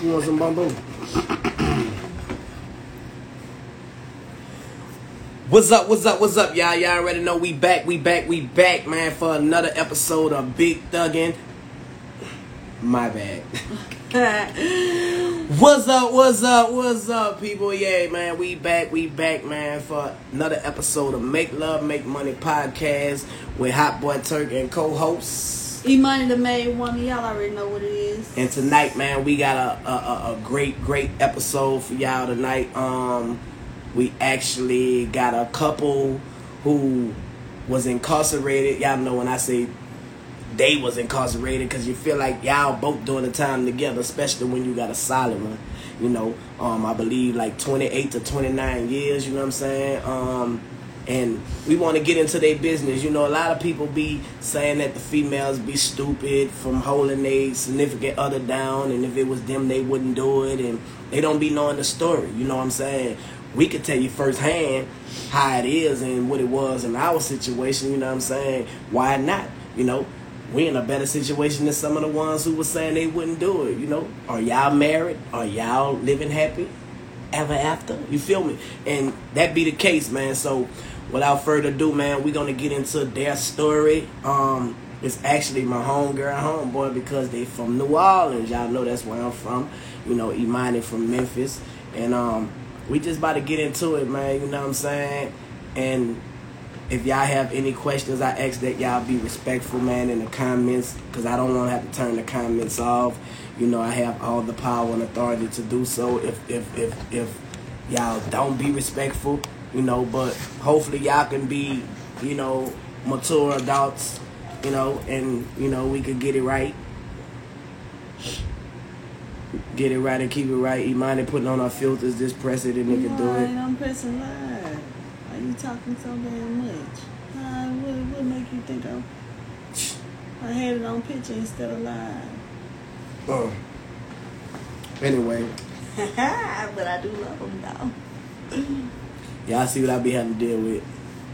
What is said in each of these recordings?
You want some bamboo? What's up, what's up, what's up, y'all? Y'all already know we back, we back, we back, man, for another episode of Big Thuggin'. My bad. what's up, what's up, what's up, people? Yeah, man, we back, we back, man, for another episode of Make Love, Make Money podcast with Hot Boy Turk and co-hosts. E Money the Made Woman, y'all already know what it is. And tonight, man, we got a, a, a, a great, great episode for y'all tonight. Um, we actually got a couple who was incarcerated. Y'all know when I say they was incarcerated because you feel like y'all both doing the time together, especially when you got a solid one. You know, um, I believe like 28 to 29 years, you know what I'm saying? Um, and we want to get into their business. You know, a lot of people be saying that the females be stupid from holding a significant other down, and if it was them, they wouldn't do it, and they don't be knowing the story. You know what I'm saying? We could tell you firsthand how it is and what it was in our situation. You know what I'm saying? Why not? You know, we in a better situation than some of the ones who were saying they wouldn't do it. You know, are y'all married? Are y'all living happy ever after? You feel me? And that be the case, man. So without further ado, man, we're gonna get into their story. Um, it's actually my homegirl and homeboy because they from New Orleans. Y'all know that's where I'm from. You know, Imani from Memphis. And um, we just about to get into it, man. You know what I'm saying? And if y'all have any questions, I ask that y'all be respectful, man, in the comments, because I don't want to have to turn the comments off. You know, I have all the power and authority to do so. If if if if y'all don't be respectful, you know, but hopefully y'all can be, you know, mature adults, you know, and you know we could get it right. Get it right and keep it right. Imani putting on our filters, just press it and it can do it. I'm pressing live. Why you talking so damn much? Uh, what, what make you think I'm, I had it on picture instead of live? Uh, anyway, but I do love them though. y'all see what I be having to deal with.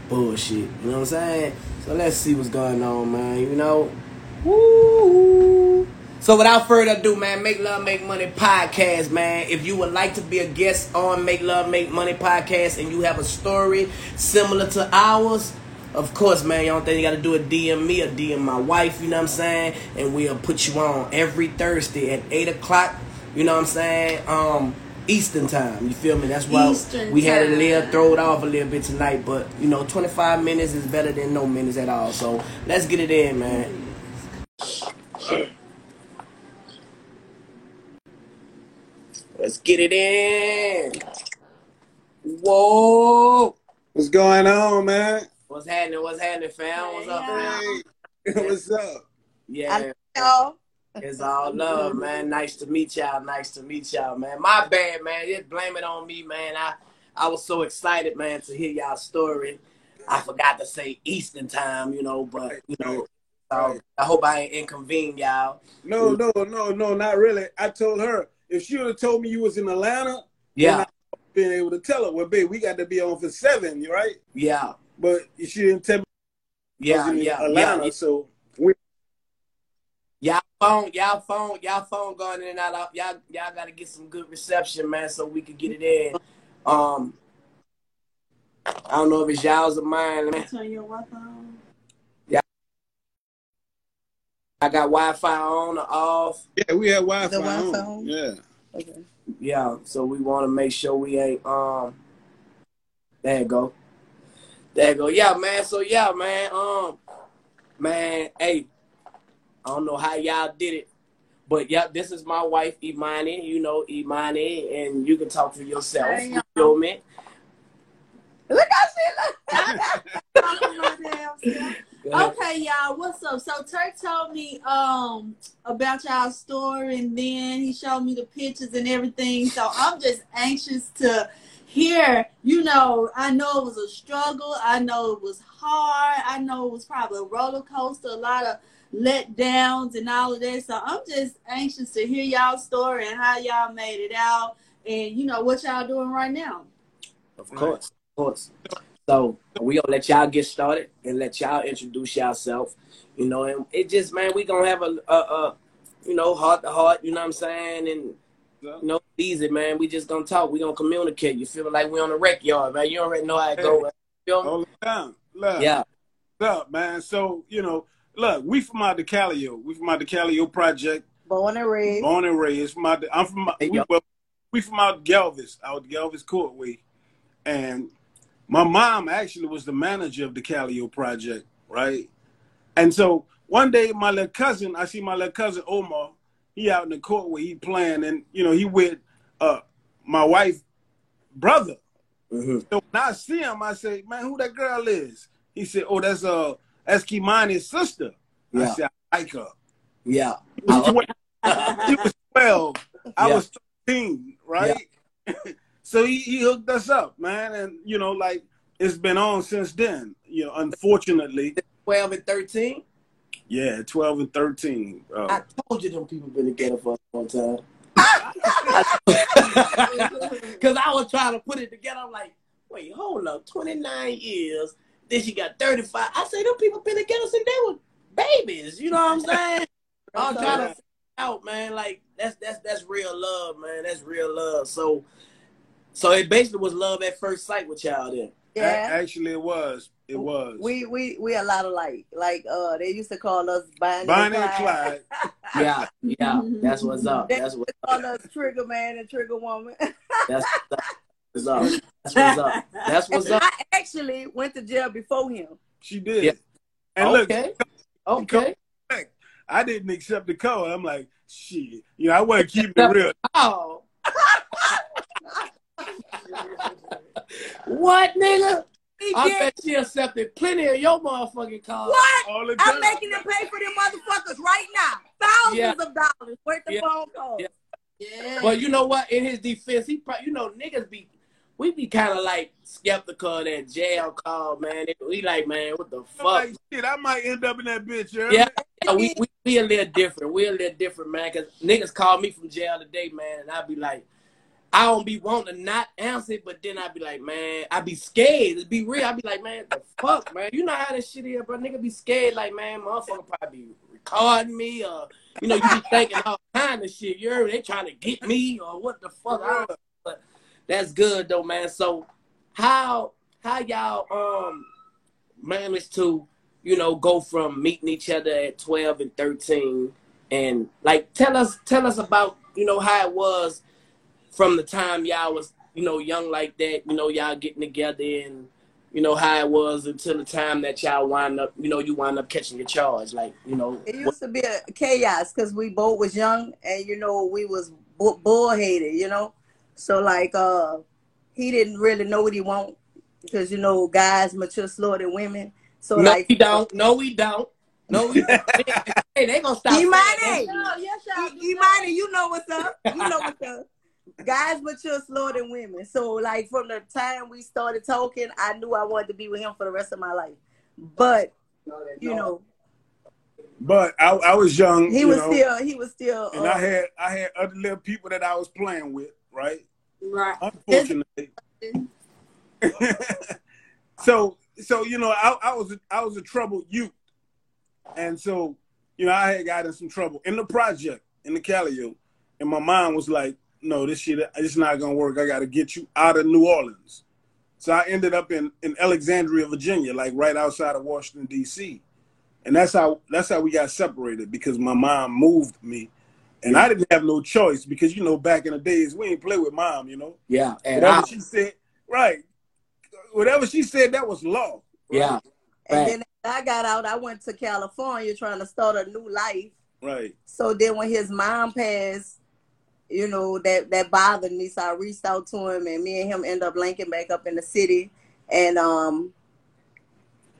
Bullshit. You know what I'm saying? So let's see what's going on, man. You know? Woo. So without further ado, man, Make Love Make Money podcast, man. If you would like to be a guest on Make Love Make Money podcast and you have a story similar to ours, of course, man, don't think you gotta do a DM me or DM my wife, you know what I'm saying? And we'll put you on every Thursday at 8 o'clock, you know what I'm saying? Um Eastern time, you feel me? That's why Eastern we had a little time. throw it off a little bit tonight, but you know, 25 minutes is better than no minutes at all. So let's get it in, man. Let's get it in. Whoa. What's going on, man? What's happening? What's happening, fam? What's up, fam? Hey, what's up? Yeah, Hello. It's all love, man. Nice to meet y'all. Nice to meet y'all, man. My bad, man. Just blame it on me, man. I I was so excited, man, to hear y'all story. I forgot to say Eastern time, you know, but you know, so I hope I ain't inconvene y'all. No, mm. no, no, no, not really. I told her if she would have told me you was in Atlanta, Yeah, been able to tell her. Well, babe, we got to be on for seven, you right? yeah, But she didn't tell me I yeah, was in yeah, Atlanta, yeah. so Y'all phone, y'all phone, y'all phone going in and out. Y'all, y'all got to get some good reception, man, so we could get it in. Um, I don't know if it's y'all's or mine, man. Turn your Wi-Fi on. I got Wi-Fi on or off. yeah, we have Wi-Fi. The Wi-Fi on. on? Yeah. Okay. Yeah, so we want to make sure we ain't um. There you go. There you go. Yeah, man. So yeah, man. Um, man. Hey, I don't know how y'all did it, but yeah, this is my wife Imani. You know Imani, and you can talk for yourself. You y'all. me? Look, I see. Look. Talking my damn self. Go ahead. Okay, y'all, what's up? So Turk told me um about y'all story and then he showed me the pictures and everything. So I'm just anxious to hear, you know, I know it was a struggle. I know it was hard. I know it was probably a roller coaster, a lot of letdowns and all of that. So I'm just anxious to hear y'all story and how y'all made it out and you know what y'all doing right now. Of course, of course. So we gonna let y'all get started and let y'all introduce yourself. You know, and it just man, we gonna have a, a, a you know, heart to heart. You know what I'm saying? And So, No, easy, man. We just gonna talk. We gonna communicate. You feel like we on the rec yard, man. You already know how it go. Man. You feel me? hold it down. Look, Yeah. what's up, man? So, you know, look, we from out the Calliope. We from out the Calliope project. Born and raised. Born and raised. From out the, I'm from Hey, we, yo. well, we from out Galvez, out Galvez Courtway. And my mom actually was the manager of the Calio project, right? And so one day my little cousin, I see my little cousin Omar, he out in the courtway, he playing, and you know, he with uh my wife brother. hmm So when I see him, I say, Man, who that girl is? He said, Oh, that's uh that's Kimani's sister. I Yeah. said, I like her. Yeah. He was 12. He was 12. I Yeah. was 13, right? so he, he hooked us up, man. And, you know, like, it's been on since then. You know, unfortunately. Twelve and thirteen. Yeah, 12 and 13. Uh, I told you them people been together for a long time. Cause I was trying to put it together. I'm like, wait, hold up, 29 years. Then she got 35. I say them people been together since they were babies. You know what I'm saying? I'm trying to figure out, man. Like that's that's that's real love, man. That's real love. So, so it basically was love at first sight with y'all then. a- Yeah. actually, it was. It was. We we we a lot of Like like uh they used to call us Bonnie, Bonnie and and Clyde. Clyde. Yeah, yeah. That's what's up. That's what, they Call us Trigger Man and Trigger Woman. that's what's up. That's what's up. That's what's up. I actually went to jail before him. She did. Yeah. And look, Okay. Okay. I didn't accept the call. I'm like, shit. You know, I wasn't keeping it real. Oh. what, nigga? He I did. bet she accepted plenty of your motherfucking calls. What? All the I'm making them pay for them motherfuckers right now. Thousands Yeah. of dollars worth of Yeah. phone calls. Yeah. Yeah. But you know what? In his defense, he probably, you know, niggas be, we be kind of like skeptical of that jail call, man. We like, man, what the fuck? like, shit, I might end up in that bitch. you heard Yeah, yeah, we, we we a little different. We a little different, man. Cause niggas call me from jail today, man, and I be like, I don't be wanting to not answer it, but then I be like, man, I be scared. To be real, I be like, man, the fuck, man. You know how this shit is, bro. Nigga be scared, like, man, motherfucker probably be recording me, or you know, you be thinking all kind of shit. You heard me? They trying to get me, or what the fuck? I don't know. But that's good though, man. So how how y'all um managed to you know, go from meeting each other at 12 and 13 and like tell us tell us about, you know, how it was from the time y'all was, you know, young like that, you know, y'all getting together and you know how it was until the time that y'all wind up, you know, you wind up catching your charge, like, you know. It used to be a chaos because we both was young and you know we was bu- bullheaded, you know. So like uh he didn't really know what he want because you know guys mature slower than women. So no, like we don't. No, we don't. No, we don't. hey, they gonna stop. saying Imani, that. Yes, y'all do Imani, you know what's up. You know what's up. Guys mature slower than women. So like from the time we started talking, I knew I wanted to be with him for the rest of my life. But you know, But I, I was young. he you was know, still he was still and uh, I had I had other little people that I was playing with, right? Right. Unfortunately. so so you know I, I was I was a troubled youth, and so you know I had got in some trouble in the project in the Calliope, and my mom was like, "No, this shit it's not gonna work. I got to get you out of New Orleans." So I ended up in in Alexandria, Virginia, like right outside of Washington D.C. And that's how that's how we got separated because my mom moved me, and I didn't have no choice because you know back in the days we ain't play with mom, you know. Yeah, and Whatever I, she said, right. Whatever she said, that was law. right? yeah, And Right. then I got out, I went to California trying to start a new life. Right. So then when his mom passed, you know, that that bothered me. So I reached out to him and me and him end up linking back up in the city. And um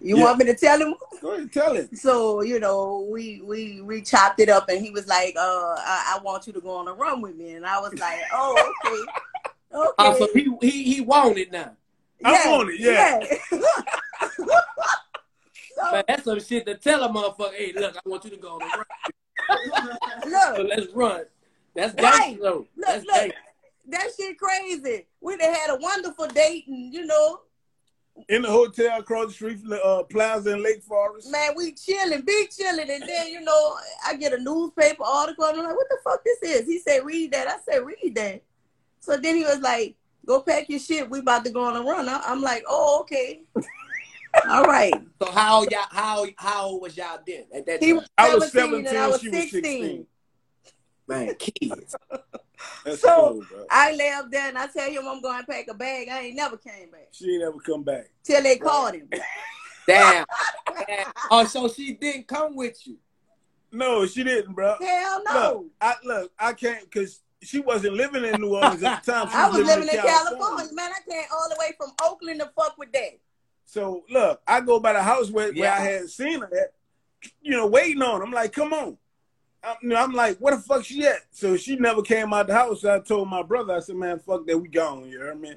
you Yeah. want me to tell him? Go ahead, tell it. So, you know, we we we chopped it up and he was like, uh, I, I want you to go on a run with me. And I was like, Oh, okay. Okay. oh, so he he he wanted now. I want it, yeah. yeah. so, Man, that's some shit to tell a motherfucker. Hey, look, I want you to go on the run. So look, let's run. That's Right. gangster though. Look, That's look. gangster. that shit crazy. We done had a wonderful date and you know, in the hotel across the street from the uh, Plaza in Lake Forest. Man, we chilling, big chilling, and then you know, I get a newspaper article, and I'm like, "What the fuck this is?" He said, "Read that." I said, "Read that." So then he was like, "Go pack your shit. We about to go on a run." I- I'm like, "Oh, okay, all right." So how y'all how how old was y'all then at that He time? was I was 17 and I was she was 16. 16. Man, kids. That's So- cold, bro. I left there and I tell him I'm going to pack a bag. I ain't never came back She ain't ever come back. till they called him. Damn. Damn. Oh, so she didn't come with you. No, she didn't, bro. Hell no. Look, I look, I can't because she wasn't living in New Orleans at the time. She I was living in California. Man, I came all the way from Oakland to fuck with that. So look, I go by the house where, where I had seen her at, you know, waiting on. her. I'm like, come on. I'm, you know, I'm like, where the fuck she at? So she never came out the house. So I told my brother, I said, man, fuck that, we gone. You know what I mean?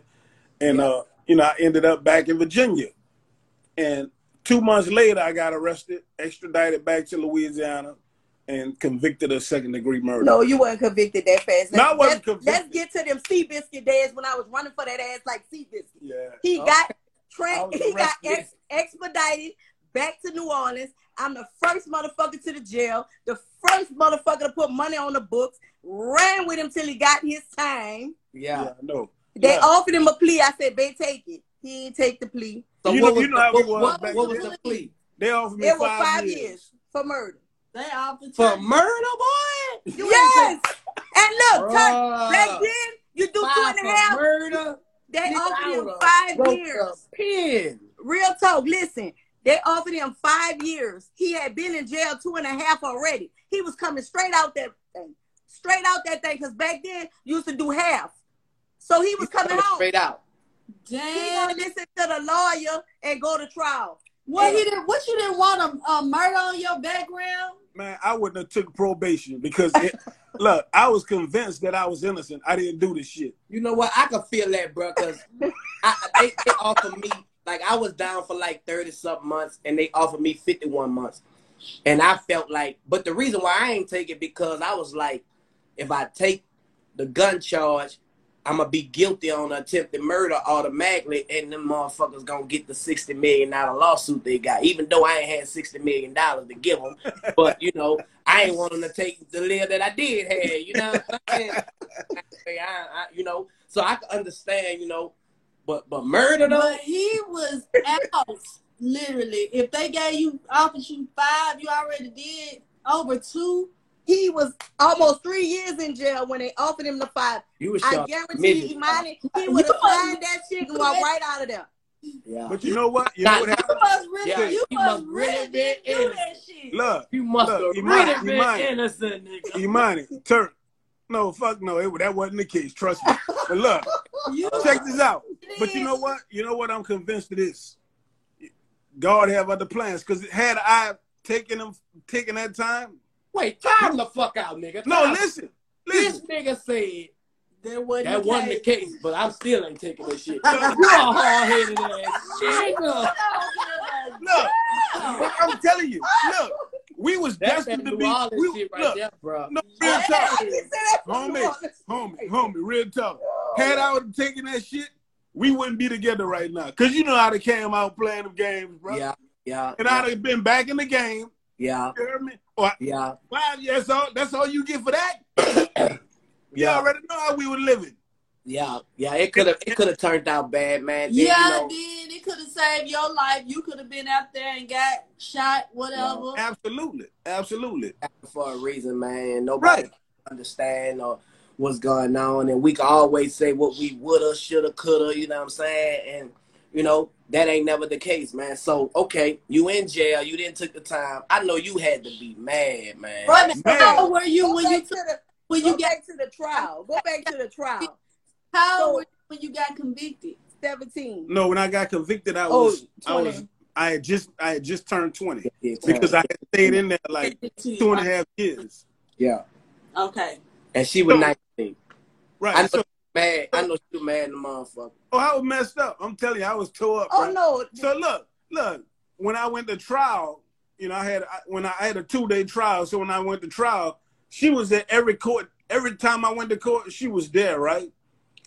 And uh, you know, I ended up back in Virginia. And two months later, I got arrested, extradited back to Louisiana, and convicted of second degree murder. No, you wasn't convicted that fast. No, I wasn't let's, convicted. let's get to them Seabiscuit days when I was running for that ass like Seabiscuit. Yeah. He Oh. got I tra- was he got ex- expedited back to New Orleans. I'm the first motherfucker to the jail, the first motherfucker to put money on the books, ran with him till he got his time. Yeah. Yeah, I know. They Yeah. offered him a plea. I said, "Babe, take it." He didn't take the plea. So You what know- was you know the, how what, it was what- back what was the plea? They offered me It was five, five years. years for murder. They offered For to- murder, boy? You yes. And look, Turk, Bruh. back then you do two Five and a for half. murder? They offered him five years. Pin. Real talk. Listen, they offered him five years. He had been in jail two and a half already. He was coming straight out that thing, straight out that thing. Because back then you used to do half. So he was coming Coming home. straight out. Damn. He Damn. gonna listen to the lawyer and go to trial. What he did? What you didn't want a, a murder on your background? Man, I wouldn't have took probation because it, look, I was convinced that I was innocent. I didn't do this shit. You know what? I can feel that, bro, because they, they offered me, like, I was down for like 30 something months, and they offered me 51 months. And I felt like, but the reason why I ain't take it because I was like, if I take the gun charge, I'm gonna be guilty on attempted murder automatically, and them motherfuckers gonna get the sixty million dollar lawsuit they got. Even though I ain't had sixty million dollars to give them, but you know, I ain't want them to take the live that I did have. You know what I'm saying? I, I, you know, so I can understand. You know, but but murder though. But he was out. Literally, if they gave you offered you five, you already did over two. He was almost three years in jail when they offered him the five. You was I guarantee you, midget. Imani, he would have was- signed that shit and walked right out of there. Yeah. But you know what? You know what You happened? must really, Yeah, you he must must really really been do innocent. that shit. Look, You must Look, have you really might- been might. innocent, nigga. Imani, Turk. No, fuck no. It, that wasn't the case. Trust me. But look, You check this out. But you know what? You know what? I'm convinced of this. God have other plans. Because had I taken them, taken that time. Wait, time the fuck out, nigga. No, Time. listen, This listen. nigga said That wasn't that the wasn't the case. case, but I'm still ain't taking that shit. You're a hard headed ass nigga. Look, I'm telling you. Look, we was That's destined to New be. Orleans we- shit right look, there, bro. no real Hey. talk. I can say that from Homie, homie, homie, real talk. Had I would have taken that shit, we wouldn't be together right now. Cause you know how they came out playing them games, bro. Yeah, yeah, And I'd have been back in the game. yeah, You hear me? Or yeah, five years old. that's all you get for that? You yeah, already know how we were living. yeah, yeah. It could have, it could have turned out bad, man. Then, Yeah, you know, then it could have saved your life. You could have been out there and got shot, whatever. Absolutely. Absolutely. for a reason, man. Nobody Right. understand or what's going on, and we can always say what we woulda, shoulda, coulda. You know what I'm saying? And you know that ain't never the case, man. So okay, you in jail, you didn't took the time. I know you had to be mad, man. Right, so Man. how were you Go when you back to took, the, when you got back to the trial. Go back to the trial. how so- were you when you got convicted? 17. No, when I got convicted, I Oh, was I 20. was I had just I had just turned twenty Yeah, because I had stayed in there like two and a half years. yeah, Okay. And she was So- 19. I Right. know So Mad, I know she was mad in the motherfucker. oh, I was messed up. I'm telling you, I was tore up. Oh, right? no. So look, look. When I went to trial, you know, I had I, when I had a two day trial. So when I went to trial, she was at every court. Every time I went to court, she was there, right?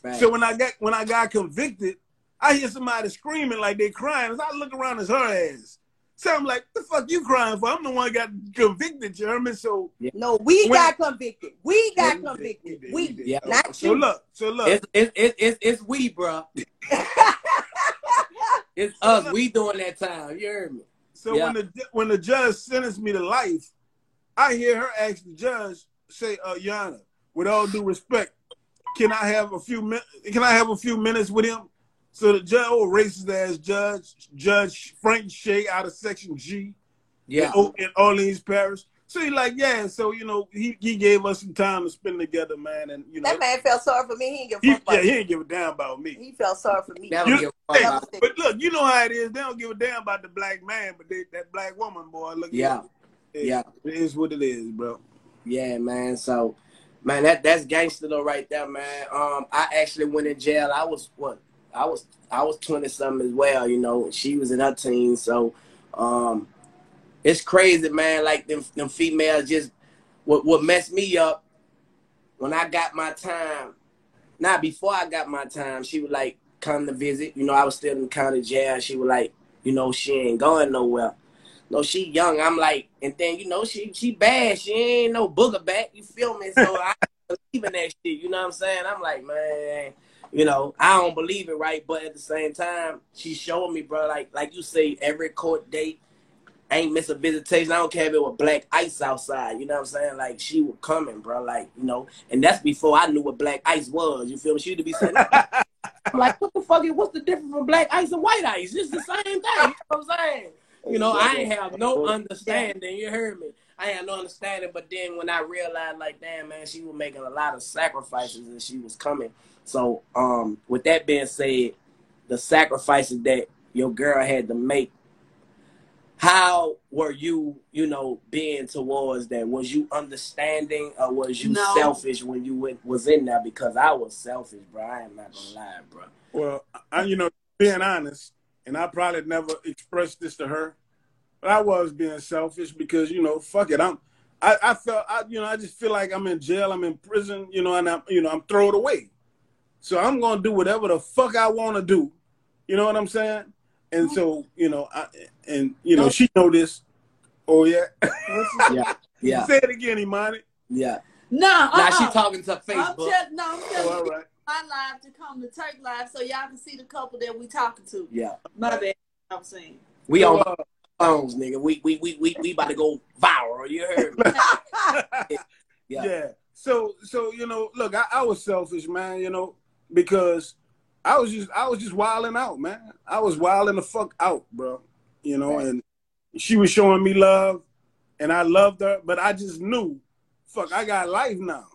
Right. So when I got when I got convicted, I hear somebody screaming like they crying. As I look around, it's her ass. So I'm like, the fuck you crying for? I'm the one got convicted, Jeremy. So No, we When- got convicted. We got Yeah, we did, convicted. we did, We, we did. Yeah. not so you. look, so look. It's it's it's it's, it's we, bro. It's us. We doing that time. You heard me? So Yeah. when the when the judge sentenced me to life, I hear her ask the judge, say, uh, Yana, with all due respect, can I have a few min- can I have a few minutes with him? So the judge, oh racist ass judge, Judge Frank Shea out of Section G Yeah. in, in Orleans Parish. So he like, yeah, so you know, he, he gave us some time to spend together, man, and you know, That man felt sorry for me. He didn't give a fuck about yeah, he me. ain't give a damn about me. He felt sorry for me. Never You- give a Hey, but look, you know how it is. They don't give a damn about the black man, but they, that black woman, boy, look. Yeah. at it. Yeah. it is what it is, bro. Yeah, man. So, man, that that's gangster though, right there, man. Um, I actually went in jail. I was what? I was I was twenty something as well, you know. She was in her teens, so um, it's crazy, man. Like them them females just what what messed me up when I got my time. Now before I got my time, she would like come to visit. You know, I was still in county jail. She was like, you know, she ain't going nowhere. No, she young. I'm like, and then you know she she bad. She ain't no booger back. You feel me? So I believe in that shit. You know what I'm saying? I'm like, man, you know, I don't believe it, right? But at the same time, she showing me, bro. Like like you say, every court date ain't miss a visitation. I don't care if it was black ice outside. You know what I'm saying? Like she was coming, bro. Like you know, and that's before I knew what black ice was. You feel me? She would be saying. I'm like, what the fuck? is- What's the difference from black ice and white ice? It's the same thing. You know what I'm saying? You know, I ain't have no understanding. You heard me. I had no understanding. But then when I realized, like, damn, man, she was making a lot of sacrifices and she was coming. So, um, with that being said, the sacrifices that your girl had to make, how were you, you know, being towards that? Was you understanding or was you No. selfish when you went, was in there? Because I was selfish, bro. I am not gonna lie, bro. Well, I, you know, being honest, and I probably never expressed this to her, but I was being selfish because you know, fuck it, I'm. I, I felt, I, you know, I just feel like I'm in jail, I'm in prison, you know, and I'm, you know, I'm thrown away. So I'm gonna do whatever the fuck I want to do. You know what I'm saying? And so, you know, I, and you know, she know this. Oh yeah. Yeah, yeah, Say it again, Imani. yeah. No, uh-uh. Now she uh-uh. talking to I'm Facebook. just no, I'm Oh, telling all you my live to come to Turk Live so y'all can see the couple that we talking to. Yeah, My bad. I'm saying. we So, on phones, nigga. We we we we we about to go viral. You heard me? yeah. Yeah. So so you know, look, I, I was selfish, man. You know, because I was just I was just wilding out, man. I was wilding the fuck out, bro. You know, Right. and she was showing me love, and I loved her, but I just knew, fuck, I got life now.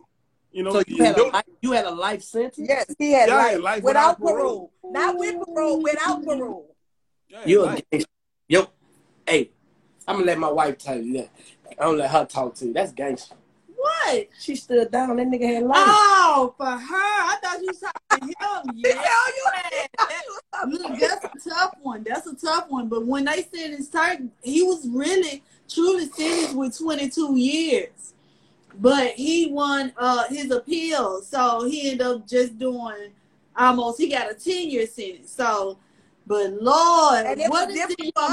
You know, So you had a life, you had a life sentence. yes, he had Yeah, life, had life without, without parole. Not with parole, without parole. yeah, You a life. gangster. Yo, hey, I'm gonna let my wife tell you that. I'm gonna let her talk to you. That's gangster. What? She stood down. That nigga had life. Oh, for her. I thought you was talking to him. Yeah. That- Look, that's a tough one. That's a tough one. But when they said sentenced Turk, he was really truly sentenced with 22 years. But he won uh his appeal, so he ended up just doing almost. He got a 10 year sentence. So, but Lord, what is in your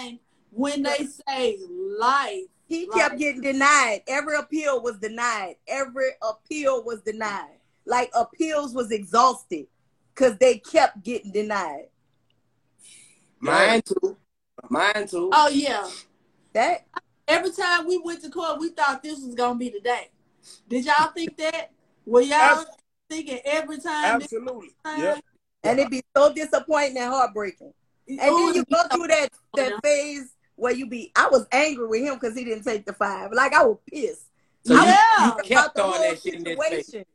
mind when they say life? He Right. kept getting denied. Every appeal was denied. Every appeal was denied. Like appeals was exhausted because they kept getting denied. Mine too. Mine too. Oh yeah. That Every time we went to court, we thought this was gonna be the day. Did y'all think that? Were y'all Abs- thinking every time? Absolutely. time? Yep. and it'd be so disappointing and heartbreaking. And Ooh, then you go through that that Yeah. phase where you be. I was angry with him because he didn't take the five. Like I was pissed. So you, Yeah. you kept about the throwing whole that shit in his face. situation.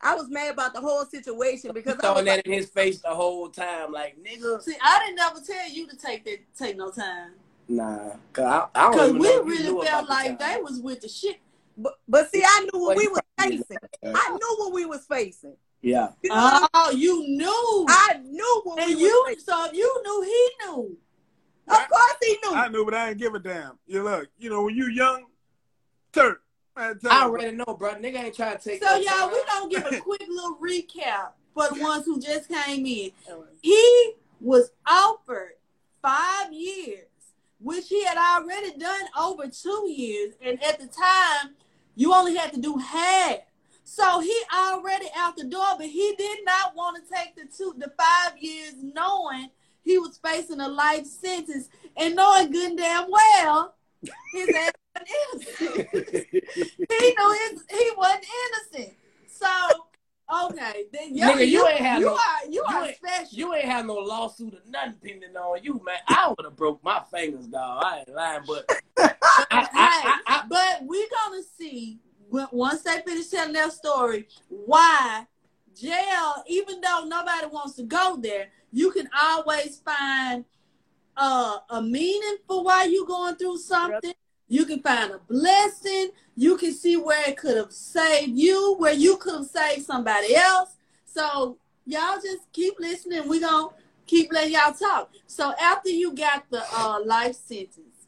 I was mad about the whole situation because You I was throwing that like, in his face the whole time, like nigga. See, I didn't ever tell you to take that take no time. Nah, cause I, I don't Cause we know really felt about the like time. they was with the shit. but, but see, I knew what we you was facing. I knew what we was facing. Yeah. You know Oh, you knew. I knew what we and was you facing. so if you knew he knew. Of course he knew. I knew, but I didn't give a damn. You look, you know, when you young, Turk, Man, tell I already know, bro. Nigga ain't trying to take. So y'all, time. we gonna give a quick little recap for the ones who just came in. He was offered five years, which he had already done over two years, and at the time, you only had to do half. So he already out the door, but he did not want to take the two, the five years, knowing he was facing a life sentence and knowing good and damn well his ass was innocent. he knew his, he wasn't innocent. So okay, then yo, Nigga, you ain't had you no- are you, you are special. You ain't have no lawsuit or nothing pending on you, man. I would have broke my fingers, dog. I ain't lying, but I, I, I, but we're gonna see once they finish telling their story why jail, even though nobody wants to go there, you can always find uh, a meaning for why you're going through something. You can find a blessing. You can see where it could have saved you, where you could have saved somebody else. So y'all just keep listening. We're gonna keep letting y'all talk. So after you got the uh, life sentence,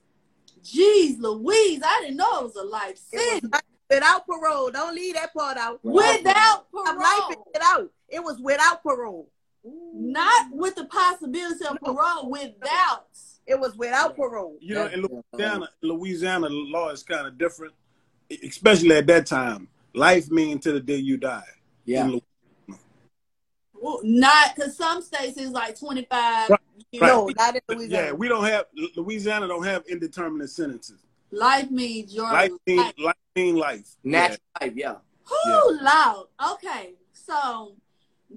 Jeez Louise, I didn't know it was a life sentence. life without parole. Don't leave that part out. Without Have life parole. without. It was without parole. Not with the possibility of parole, without. It was without parole. You know, in Louisiana, Louisiana law is kind of different, especially at that time. Life means to the day you die. yeah. In Well, Not because some states is like 25 Right, years. right. No, not in Louisiana. Yeah, we don't have Louisiana don't have indeterminate sentences. Life means your Life mean life. life mean life. Natural life, yeah. Whoo, loud. Okay, so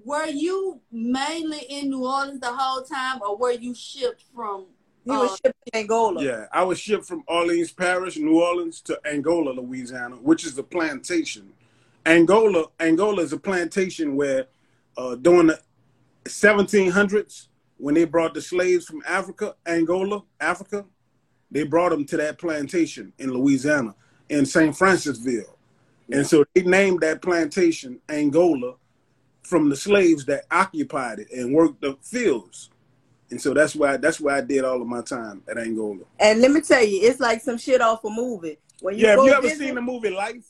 were you mainly in New Orleans the whole time, or were you shipped from? He was uh, shipped to Angola. Yeah, I was shipped from Orleans Parish, New Orleans, to Angola, Louisiana, which is a plantation. Angola, Angola is a plantation where, uh, during the 1700s, when they brought the slaves from Africa, Angola, Africa, they brought them to that plantation in Louisiana, in St. Francisville, and so they named that plantation Angola from the slaves that occupied it and worked the fields. And so that's why that's why I did all of my time at Angola. And let me tell you, it's like some shit off a movie. When you yeah, have you ever visit, seen the movie Life?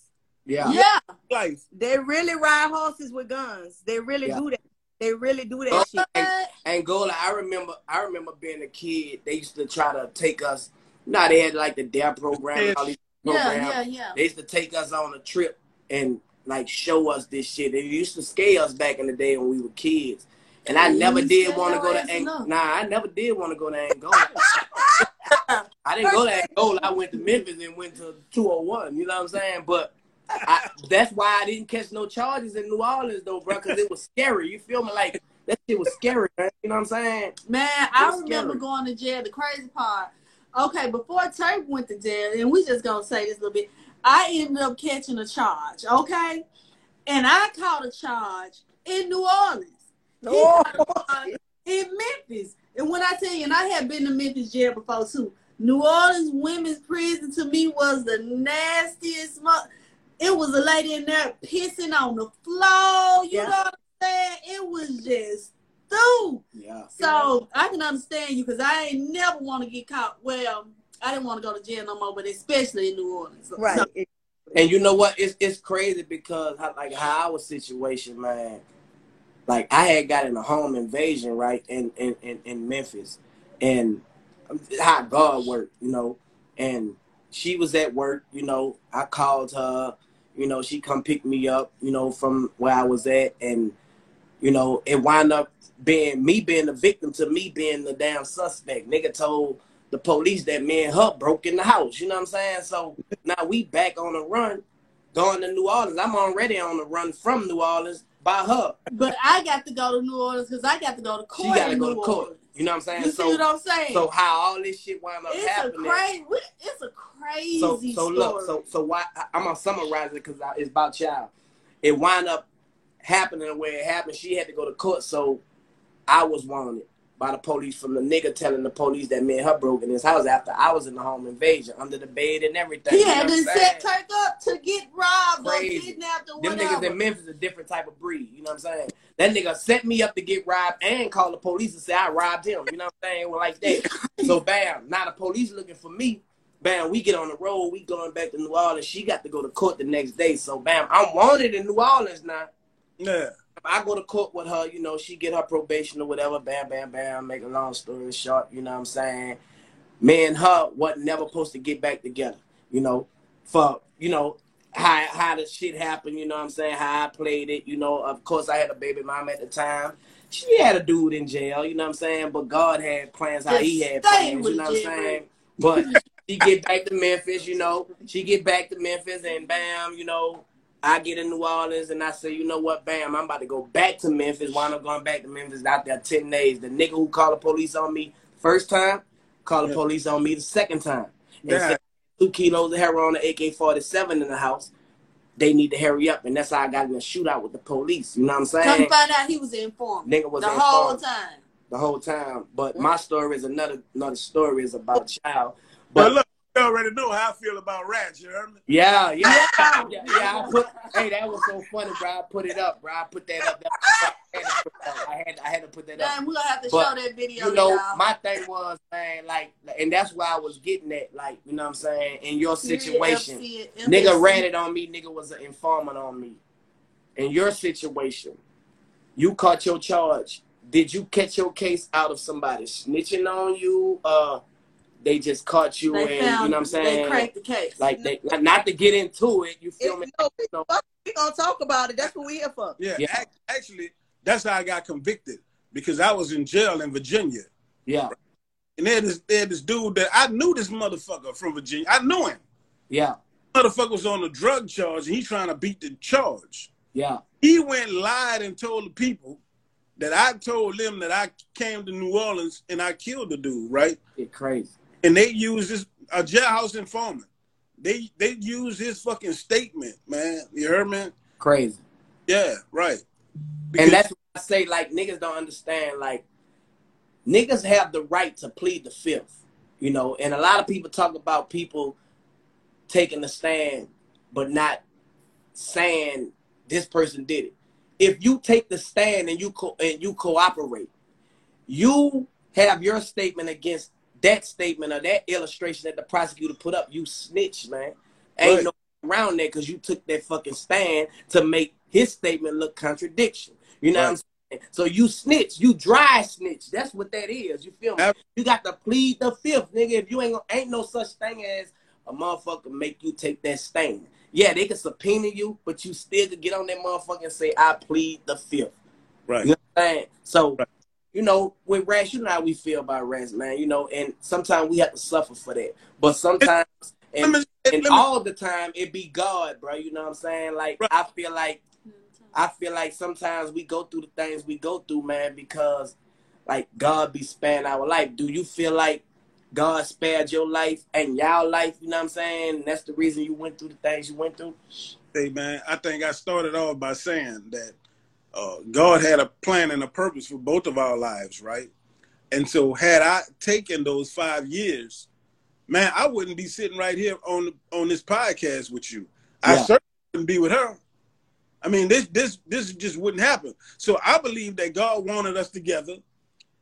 Yeah. yeah, Life. they really ride horses with guns. They really Yeah. do that. They really do that shit. Ang- Angola, I remember I remember being a kid, they used to try to take us now they had like the DARE program and all these yeah, yeah, yeah. They used to take us on a trip and like show us this shit. They used to scare us back in the day when we were kids. And I You never did want to go to Angola. Nah, I never did want to go to Angola. I didn't go to Angola. I went to Memphis and went to 201. You know what I'm saying? But I, that's why I didn't catch no charges in New Orleans though, bro, because it was scary. You feel me? Like that shit was scary, man. You know what I'm saying? Man, I remember scary. going to jail. The crazy part. Okay, before Turk went to jail, and we just gonna say this a little bit. I ended up catching a charge. Okay, and I caught a charge in New Orleans. Oh, caught a charge in Memphis. And when I tell you, and I had been to Memphis jail before too. New Orleans women's prison to me was the nastiest. Mo- it was a lady in there pissing on the floor. You Yeah. know what I'm saying? It was just stew. Yeah. So I can understand you because I ain't never want to get caught. Well, I didn't want to go to jail no more, but especially in New Orleans. Right. so- And you know what? It's it's crazy because how, like how our situation, man. Like I had got in a home invasion right in in in, in Memphis, and how God worked, you know. And she was at work, you know. I called her, you know. She come pick me up, you know, from where I was at, and you know, it wind up being me being the victim to me being the damn suspect. Nigga told the police that me and her broke in the house. You know what I'm saying? So now we back on the run, going to New Orleans. I'm already on the run from New Orleans by her. But I got to go to New Orleans because I got to go to court. She got to go New to court. Orleans. You know what I'm saying? You see so, what I'm saying? so how all this shit wound up it's a happening. crazy. It's a crazy so so story. look so so why I'm gonna summarize it because it's about y'all. It wind up happening the way it happened. She had to go to court, so I was wanted by the police from the nigga telling the police that me and her broke in his house after I was in the home invasion under the bed and everything. he had to set? Turk up to get robbed Crazy. or kidnapped or Them whatever. niggas in Memphis a different type of breed. You know what I'm saying? That nigga set me up to get robbed and call the police and say I robbed him. You know what I'm saying? Well, like that. so bam, now the police looking for me bam, we get on the road, we going back to New Orleans. She got to go to court the next day. So bam, I'm wanted in New Orleans now. Yeah. I go to court with her, you know, she get her probation or whatever, bam, bam, bam, make a long story short, you know what I'm saying? Me and her wasn't never supposed to get back together, you know, for, you know, how how the shit happened, you know what I'm saying, how I played it, you know, of course I had a baby mom at the time. She had a dude in jail, you know what I'm saying? But God had plans how he had plans, you know what I'm saying? But she get back to Memphis, you know. She get back to Memphis and bam, you know, I get in New Orleans and I say, you know what, bam, I'm about to go back to Memphis. While I'm going back to Memphis out there 10 days. The nigga who called the police on me first time, called the Yeah. police on me the second time. And Yeah. said, two kilos of heroin, an AK 47 in the house. They need to hurry up. And that's how I got in a shootout with the police. You know what I'm saying? Come find out he was informed Nigga was the in whole time. the whole time. But my story is another another story is about a child. But But look, you already know how I feel about rats, you heard me? Yeah, yeah, Yeah. yeah, yeah. I put, hey, that was so funny, bro. I put it up, bro. I put that up. I had to put that up. I had, I had to put that up. Damn, we're gonna have to But, show that video. You know, y'all. my thing was, man, like, and that's why I was getting at, like, you know what I'm saying? In your Period, situation, FC, nigga MSC. ratted on me, nigga was an informant on me. In your situation, you caught your charge. Did you catch your case out of somebody snitching on you? Uh, they just caught you, They and found, you know what I'm saying? They cracked the case. Like they, not- not to get into it, you feel me? It- no, we, No. we gonna talk about it. That's what we here for. Yeah, Yeah. actually, that's how I got convicted because I was in jail in Virginia. Yeah, And they had this, they had this dude that I knew this motherfucker from Virginia. I knew him. yeah, Motherfucker was on a drug charge and he trying to beat the charge. yeah, He went lied and told the people that I told them that I came to New Orleans and I killed the dude, right? it crazy. And they use this a jailhouse informant. They they use his fucking statement, man. You heard me? Crazy. Yeah, right. Because- And that's what I say, like, niggas don't understand, like, niggas have the right to plead the fifth, you know, and a lot of people talk about people taking the stand, but not saying this person did it. If you take the stand and you co- and you cooperate, you have your statement against that statement or that illustration that the prosecutor put up. You snitch, man. Ain't Right. no around that because you took that fucking stand to make his statement look contradiction. You know what I'm saying? So you snitch, you dry snitch. That's what that is. You feel me? You got to plead the fifth, nigga. If you ain't ain't no such thing as a motherfucker make you take that stand. Yeah, they can subpoena you, but you still could get on that motherfucker and say, I plead the fifth. right. You know what I'm saying? So, Right. You know, with rats, you know how we feel about rats, man. You know, and sometimes we have to suffer for that. But sometimes, and, me, and all the time, it be God, bro. You know what I'm saying? Like, Right. I feel like, I feel like sometimes we go through the things we go through, man, because like God be sparing our life. Do you feel like God spared your life and y'all life? You know what I'm saying? And that's the reason you went through the things you went through. Hey man, I think I started off by saying that uh, God had a plan and a purpose for both of our lives, right? And so, had I taken those five years, man, I wouldn't be sitting right here on on this podcast with you. I certainly wouldn't be with her. I mean, this this this just wouldn't happen. So I believe that God wanted us together,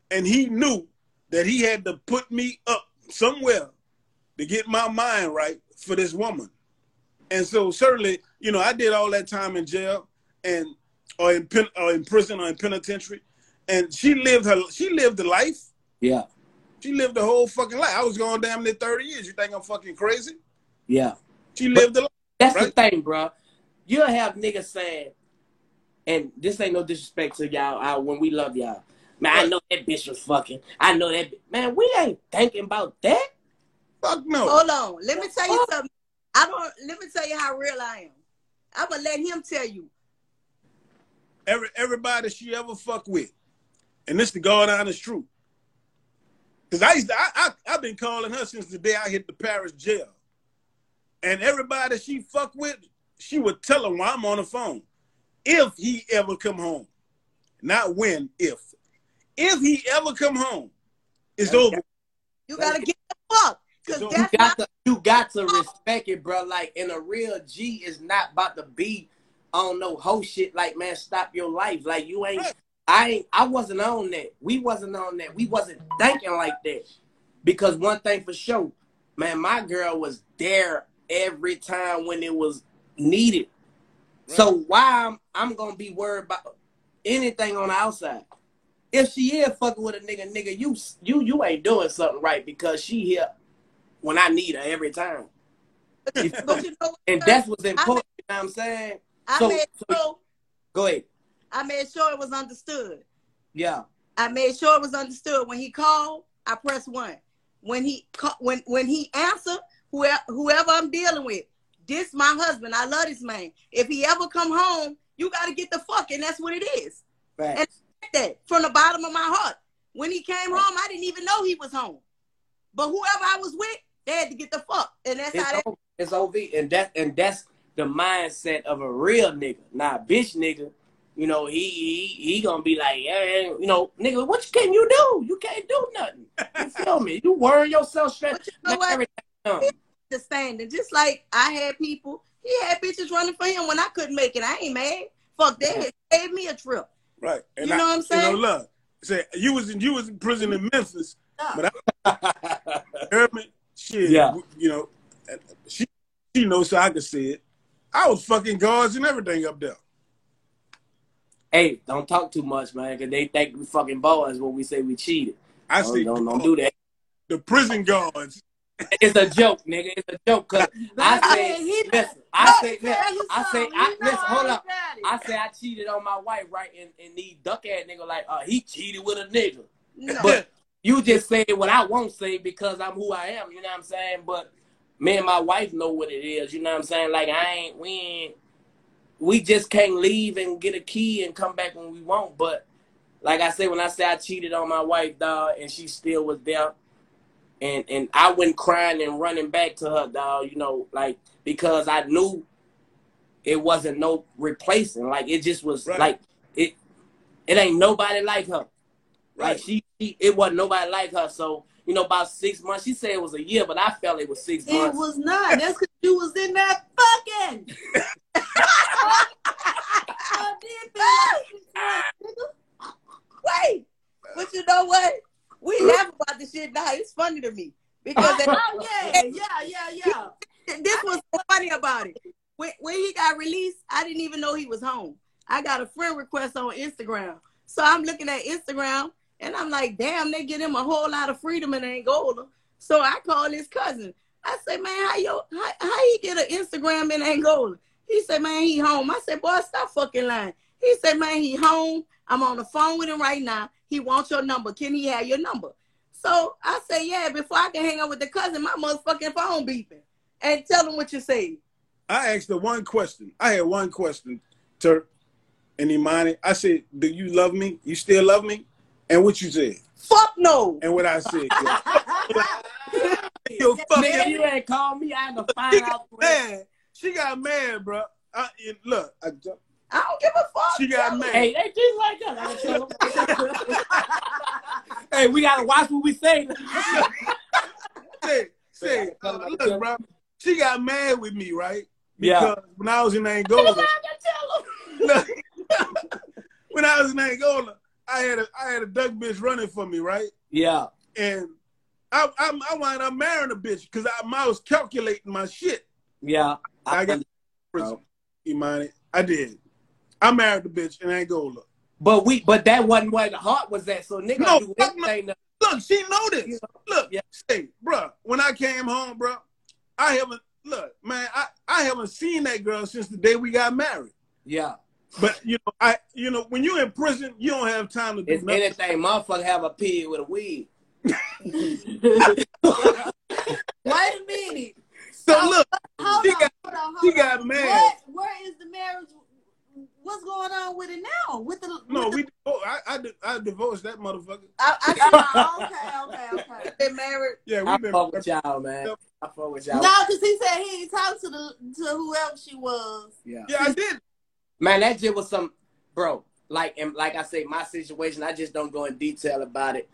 and He knew that He had to put me up somewhere to get my mind right for this woman. And so certainly, you know, I did all that time in jail and or in pen, or in prison or in penitentiary, and she lived her she lived the life. Yeah, She lived the whole fucking life. I was going damn near thirty years. You think I'm fucking crazy? yeah. She lived the life. That's Right. the thing, bro. You'll have niggas saying, and this ain't no disrespect to y'all I, when we love y'all. Man, I know that bitch was fucking. I know that. Man, we ain't thinking about that. Fuck no. Hold on. Let me tell you something. I don't. Let me tell you how real I am. I'm gonna let him tell you. Every everybody she ever fuck with, and this the God honest truth. Cause I used to, I, I I've been calling her since the day I hit the Paris jail, and everybody she fuck with, she would tell him while I'm on the phone, if he ever come home, not when, if, if he ever come home, it's over. You gotta get the fuck. Cause You You got to, you got to respect it, bro. Like, and a real G is not about to be on no whole shit. Like, man, stop your life. Like, you ain't. I ain't. I wasn't on that. We wasn't on that. We wasn't thinking like that. Because one thing for sure, man, my girl was there every time when it was needed. So why I'm, I'm gonna be worried about anything on the outside? If she is fucking with a nigga, nigga, you you you ain't doing something right because she here when I need her every time. You feel But me? you know, and that's what's important. You know what I'm saying? I so- made sure Go ahead. I made sure it was understood. Yeah. I made sure it was understood. When he called, I pressed one. When he when when he answered, whoever whoever I'm dealing with, this my husband. I love this man. If he ever come home, you got to get the fuck, and that's what it is. Facts. That from the bottom of my heart. When he came home, I didn't even know he was home. But whoever I was with, they had to get the fuck, and that's It's, how that. It's OV, and that and that's the mindset of a real nigga. Not a bitch nigga. You know, he he, he gonna be like, yeah, you know, nigga, what can you do? You can't do nothing. You feel me? You worry yourself straight. But you know what? everything done. Understanding, just like I had people, he had bitches running for him when I couldn't make it. I ain't mad. Fuck that. It saved me a trip. Right. And You know what I'm saying? You know, look, say you was in you was in prison in Memphis, but I heard me. Shit. Yeah. You know, she she knows so I could see it. I was fucking guards and everything up there. hey, don't talk too much, man, because they think we fucking boys when we say we cheated. I Don't, see don't, don't do that. the prison guards. It's a joke, nigga. It's a joke. Cause I Baby, say, he- listen, I say, Let me listen, I say. I listen. Hold up. I say I cheated on my wife, right? And and these duck ass nigga like, uh, he cheated with a nigga. No. But you just say what I won't say because I'm who I am. You know what I'm saying? But me and my wife know what it is. You know what I'm saying? Like I ain't, we ain't, we just can't leave and get a key and come back when we want. But like I said, when I say I cheated on my wife, dog, and she still was there, and and I went crying and running back to her, dog. You know, like because I knew it wasn't no replacing. Like it just was Right. like it. It ain't nobody like her. Like Right. she, she, it wasn't nobody like her. So you know, about six months. She said it was a year, but I felt it was six It months. It was not. That's because you was in that fucking. I did that. nigga. Wait, but you know what? We laugh about this shit now. It's funny to me because Oh yeah, yeah, yeah, yeah. this was funny about it. When, when he got released, I didn't even know he was home. I got a friend request on Instagram. So I'm looking at Instagram and I'm like, damn, they get him a whole lot of freedom in Angola. So I call his cousin. I say, man, how yo how, how he get an Instagram in Angola? He said, man, he home. I said, boy, stop fucking lying. He said, man, he home. I'm on the phone with him right now. He wants your number. Can he have your number? So I say, yeah, before I can hang up with the cousin, my motherfucking phone beeping. And tell him what you say. I asked the one question. I had one question, Turk and Imani. I said, Do you love me? You still love me? And what you said. Fuck no. And what I said. Yo, fuck Nigga, yeah. you ain't called me. I had to She find got out. where- mad. She got mad, bro. I, look, I, I don't give a fuck. she got mad. Hey, they just like that. I gotta tell 'em. hey, we gotta watch what we say. say, say, uh, look, bro. She got mad with me, right? Yeah. Because when I was in Angola, look, when I was in Angola, I had a I had a duck bitch running for me, right? Yeah. And I I, I wound up marrying a bitch because I, I was calculating my shit. Yeah. I got oh. prison, Imani. I did. I married the bitch and I go Angola. But we, but that wasn't where the heart was at. So nigga No, do fuck no. Look, she know this. Look, Yeah. say, bruh, when I came home, bruh, I haven't look, man, I, I haven't seen that girl since the day we got married. yeah. But you know, I you know, when you're in prison, you don't have time to do It's nothing. anything. Motherfucker have a pig with a wig. Wait a minute. So look, Hold She on, got- hold on, hold she on. got mad. What, where is the marriage? What's going on with it now? With the no, with we oh, I, I I divorced that motherfucker. I, I okay, okay, okay. been married. Yeah, we've been fuck with y'all, man. I fuck with y'all. No, because he said he ain't talked to the to whoever she was. Yeah. Yeah, I did. Man, that just was some, bro. Like and like I say, my situation. I just don't go in detail about it.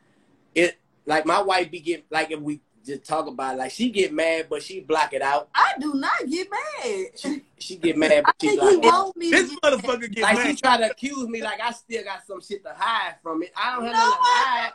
It like my wife be get like if we just talk about it, like she get mad, but she block it out. I do not get mad. She, she get mad, I but she think block he it out. me This get motherfucker get Like mad. she try to accuse me, like I still got some shit to hide from it. I don't have No, nothing to hide.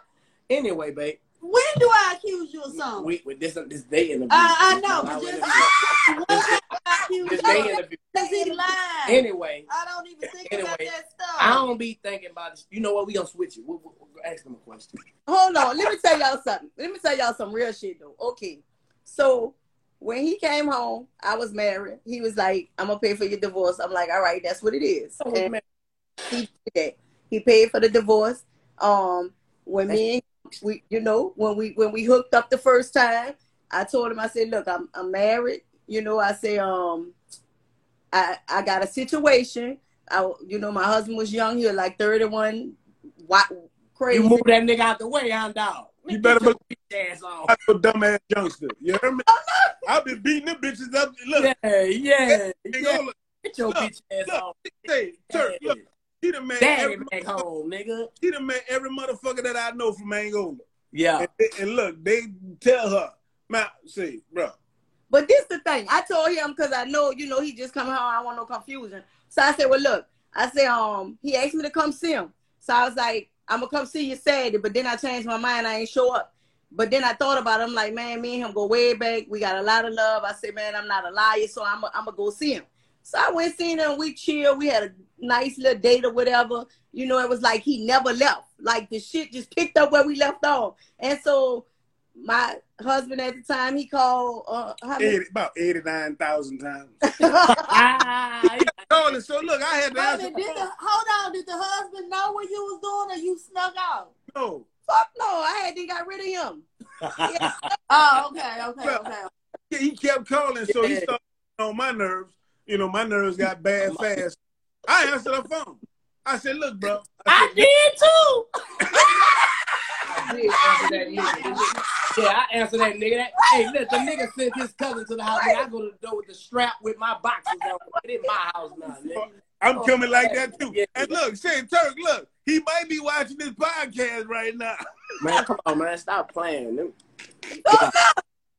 Anyway, babe. When do I accuse you of something? We, with this this day interview. I, I know, but just when do I accuse This day interview. Cause he lying. Anyway, I don't even think Anyway, about that stuff. I don't be thinking about this. You know what? We gonna switch it. We, we, we, ask them a question. Hold on. Let me tell y'all something. Let me tell y'all some real shit though. Okay. So when he came home, I was married. He was like, I'm gonna pay for your divorce. I'm like, all right, that's what it is. Man, he did that. He paid for the divorce. Um when me and we you know, when we when we hooked up the first time, I told him, I said, look, I'm I'm married. You know, I say, um, I I got a situation. I you know, my husband was young, he was like 31, what crazy. you move that nigga out the way, I'm dog. You better Get your bitch ass off. I'm a dumbass youngster. You heard me? I've been beating them bitches up. Look, Yeah, yeah, yeah. Get your Look, bitch ass look, on. say, Turk, look, he done made every back home, nigga. he done made every motherfucker that I know from Angola. Yeah. And, and look, they tell her, man, say, bro, But this the thing. I told him because I know, you know, he just come home. I want no confusion. So I said, well, look, I said, um, he asked me to come see him. So I was like, I'm gonna come see you Saturday. But then I changed my mind. I ain't show up. But then I thought about it. I'm like, man, me and him go way back. We got a lot of love. I said, man, I'm not a liar, so I'm gonna go see him. So I went seen him. We chill. We had a nice little date or whatever. You know, it was like he never left. Like the shit just picked up where we left off. And so my husband at the time, he called. Uh, how many- 80, about 89,000 times. Ah, Calling, so look, I had to Wait a answer minute, the did the, hold on, did the husband know what you was doing or you snuck out? No, Fuck no, I had to got rid of him. Oh, okay, okay, Well, okay. Yeah, he kept calling, so he started on my nerves. You know, my nerves got bad fast. I answered the phone. I said, look, bro. I said, did too. I did answer that. Yeah, I answered that nigga. That, hey, look, the nigga sent his cousin to the house. Nigga, I go to the door with the strap with my boxes on. It in my house now, nigga. I'm coming like that too. Yeah. And look, say Turk, look, he might be watching this podcast right now. Man, come on, man. Stop playing. Them- oh,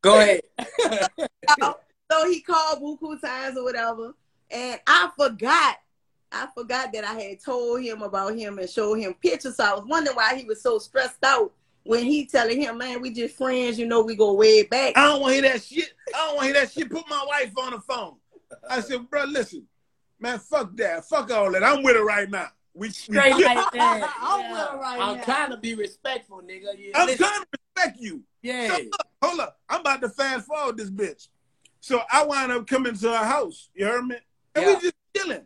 Go ahead. So he called buku times or whatever, and I forgot. I forgot that I had told him about him and showed him pictures. So I was wondering why he was so stressed out when he telling him, "Man, we just friends. You know, we go way back." I don't want to hear that shit. I don't want to hear that shit. Put my wife on the phone. I said, bro, listen, man, fuck that. Fuck all that. I'm with her right now. We, we Straight good. like that. I'm Yeah. with her right I'm now. trying to be respectful, nigga. Yeah, I'm listen. trying to respect you. Yeah. So look, hold up. I'm about to fast forward this bitch. So I wind up coming to her house. You heard me? And Yeah. we just chilling.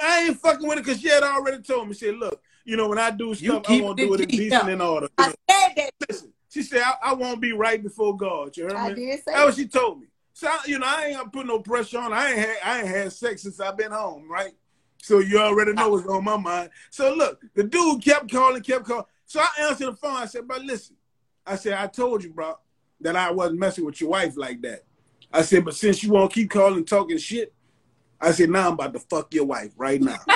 I ain't fucking with it because she had already told me. She said, look, you know, when I do stuff, I keep want to do it in G, decent and order. I said that. Listen, she said, I, I won't be right before God. You heard I me? did say. That. That's what she told me. So I, you know, I ain't gonna put no pressure on. I ain't had I ain't had sex since I've been home, right? So you already know what's on my mind. So look, the dude kept calling, kept calling. So I answered the phone. I said, "Bro, listen." I said, "I told you, bro, that I wasn't messing with your wife like that." I said, "But since you won't keep calling, talking shit," I said, "Now I'm about to fuck your wife right now."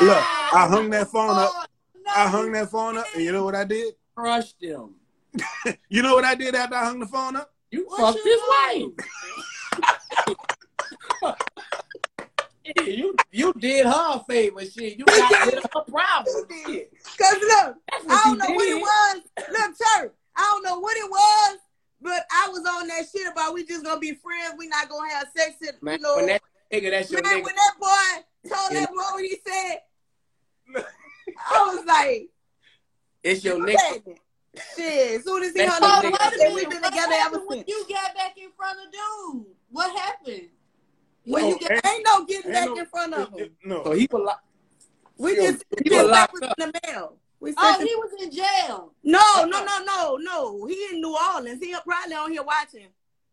Look, I hung that oh, phone up. No, I hung that phone up, and you know what I did? Crushed him. You know what I did after I hung the phone up? You What fucked you his wife. You you did her a favor, shit. You got rid of her problem. Shit. Cause look, That's I don't you know what it was. Look, sir, I don't know what it was, but I was on that shit about we just gonna be friends. We not gonna have sex. And, Man, you know, when that nigga, that's your man, nigga. when that boy told that boy what he said, I was like, It's your nigga. Shit, as soon as he hung up, nigga. I said, we've been What together ever since. you got back in front of dude? What happened? When Oh, you get, ain't- ain't no getting ain't back no- in front of him. No. So he was like, We just he was locked papers in the mail. We Oh, sent he was in jail. no, no, no, no, no. He in New Orleans. He up probably on here watching.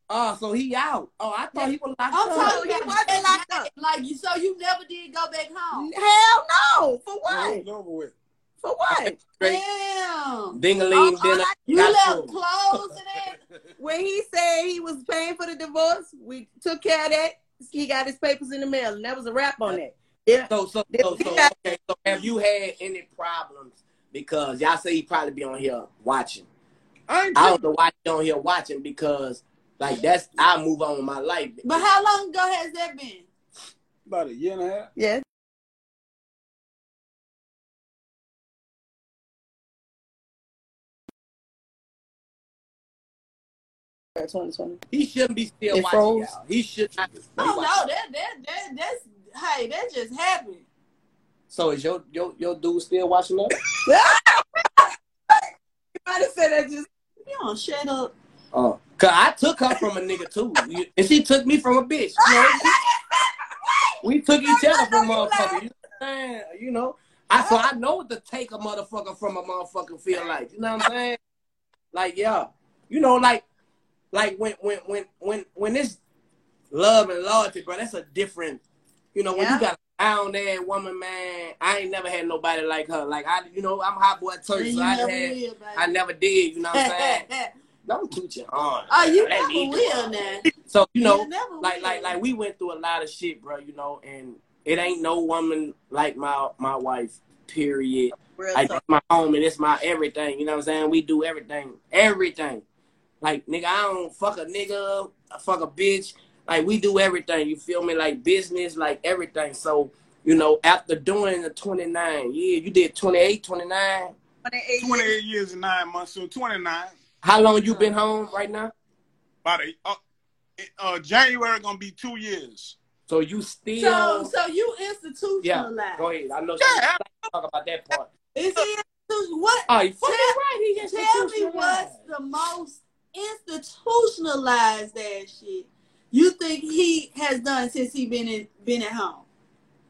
oh, so he out. Oh, I thought he was locked I'm up. talking oh, he wasn't that locked up. Like you, so you never did go back home. Hell no. For what? it's over with. For what? Damn. ding-a-ling, Oh, dinner. I- You Got left you. clothes and that. When he said he was paying for the divorce, we took care of that. He got his papers in the mail, and that was a wrap on that. Yeah. So, so, so, so, okay. So, have you had any problems? Because y'all say he probably be on here watching. I ain't I don't know why he on here watching because, like, that's I move on with my life. But how long ago has that been? about a year and a half. Yeah. 2020. He shouldn't be still It watching froze? y'all. He should not be Oh watching. no, that that that that's hey, that just happened. So is your your your dude still watching us? You might have said that just. You don't shut up. Oh, cause I took her from a nigga too, and she took me from a bitch. You know, we took each other from a motherfucker. You know, I'm you know, I so I know what to take a motherfucker from a motherfucker feel like. You know what I'm saying? Like yeah, you know, like like when when when when when this love and loyalty, bro, that's a different. You know, when Yeah. you got down there woman, man, I ain't never had nobody like her. Like I, you know, I'm hot boy turkey, so I never had, baby. I never did. You know what I'm saying? Don't toot your horn. oh, oh you Let never will now. So you know, You like like like we went through a lot of shit, bro. You know, and it ain't no woman like my my wife. Period. Real Like that's my home and it's my everything. You know what I'm saying? We do everything, everything. Like nigga, I don't fuck a nigga, I fuck a bitch. Like we do everything. You feel me? Like business, like everything. So you know, after doing the 29, yeah, you did 28, 29. 28 28 years and nine months, so 29. How long you been home right now? About a, uh, uh, January gonna be two years. So you still? So so you yeah. institutionalized. Go ahead. I know. Yeah. She talk about that part. Is he institu- what Oh, you Tell- right. He tell me what's the most institutionalized that shit you think he has done since he been in been at home?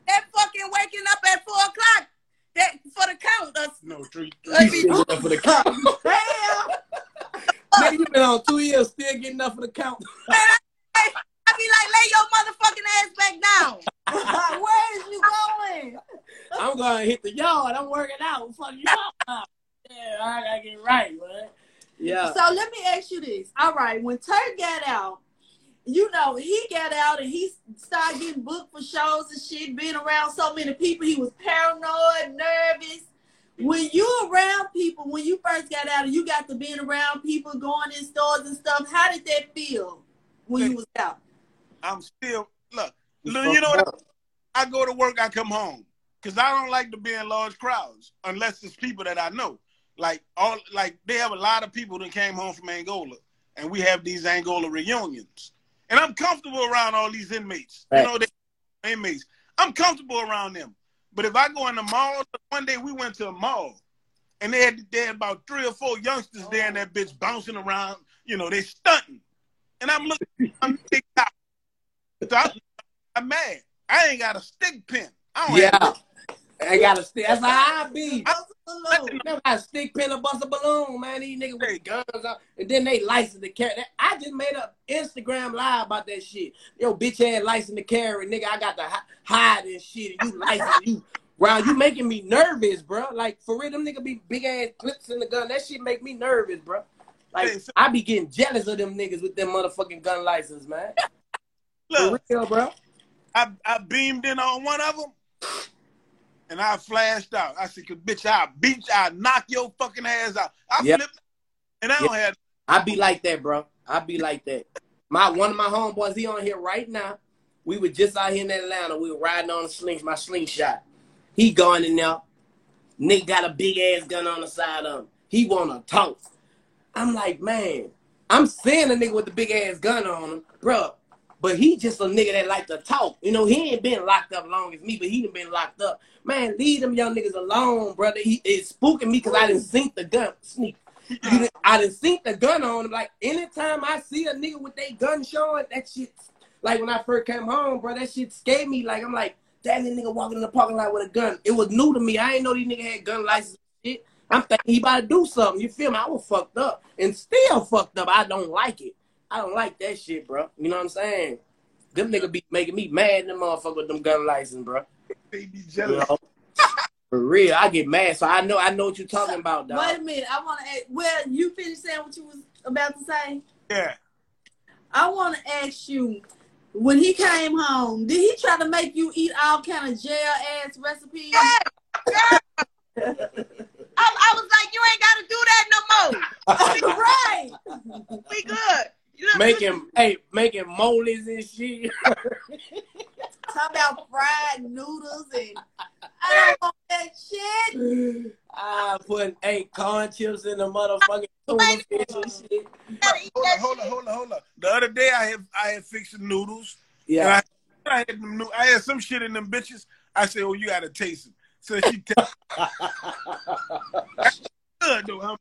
That fucking waking up at four o'clock. That for the count. That's, No, three. Let three me- up for the count. Damn. Nigga, you been on two years, still getting up for the count. I be like, lay your motherfucking ass back down. Where is you going? I'm gonna hit the yard. I'm working out. Fuck you talking about? Yeah, I gotta get right, man. Yeah. So let me ask you this. All right, when Turk got out, you know, he got out and he started getting booked for shows and shit, being around so many people. He was paranoid, nervous. When you around people, when you first got out and you got to being around people, going in stores and stuff, how did that feel when you was out? I'm still look. You look, you know what? fucked. I go to work, I come home because I don't like to be in large crowds unless it's people that I know. Like all, like they have a lot of people that came home from Angola, and we have these Angola reunions. And I'm comfortable around all these inmates. Right. You know, they inmates. I'm comfortable around them. But if I go in the mall, one day we went to a mall, and they had they had about three or four youngsters there, and that bitch bouncing around. You know, they stunting, and I'm looking, I'm out. So I, I'm mad. I ain't got a stick pin. I don't Yeah. have I gotta stick. That's how I be. Got a stick pin or bust a balloon, man. These niggas with guns out, and then they license to carry. I just made a Instagram live about that shit. Yo, bitch ass license to carry, nigga. I got to hi- hide and shit. And you license you. Wow, you making me nervous, bro. Like for real, them nigga be big ass clips in the gun. That shit make me nervous, bro. Like Hey, so- I be getting jealous of them niggas with them motherfucking gun license, man. Look, For real, bro. I, I beamed in on one of them, and I flashed out. I said, "Cause bitch, I beat you, I knock your fucking ass out." I Yep. flipped, and I don't have. I be like that, bro. I be like that. My one of my homeboys, he on here right now. We were just out here in Atlanta. We were riding on the slings, my slingshot. He going in there. Nick got a big ass gun on the side of him. He wanna talk. I'm like, man, I'm seeing a nigga with the big ass gun on him, bro. But he just a nigga that like to talk. You know, he ain't been locked up long as me, but he done been locked up. Man, leave them young niggas alone, brother. He it's spooking me because I didn't sink the gun. Sneak. I didn't sink the gun on him. Like anytime I see a nigga with their gun showing, that shit. Like when I first came home, bro, that shit scared me. Like I'm like, that nigga walking in the parking lot with a gun. It was new to me. I ain't know these niggas had gun license. Shit. I'm thinking he about to do something. You feel me? I was fucked up and still fucked up. I don't like it. I don't like that shit, bro. You know what I'm saying? Them nigga be making me mad. In them motherfucker with them gun license, bro. They be You jealous. know? For real, I get mad. So I know, I know what you're talking about, dog. Wait a minute. I want to ask. Well, you finished saying what you was about to say. Yeah. I want to ask you. When he came home, did he try to make you eat all kind of jail ass recipes? I, I was like, you ain't got to do that no more. right. We good. You know, making hey making moles and shit. Talk about fried noodles and I don't want that shit. I putting ain't corn chips in the motherfucking tuna fish and shit. Hold on, hold on, hold on, hold on. The other day I had I had fixed noodles. Yeah. I, I had them new, I had some shit in them bitches. I said, "Oh, you gotta taste it." So she tell good though.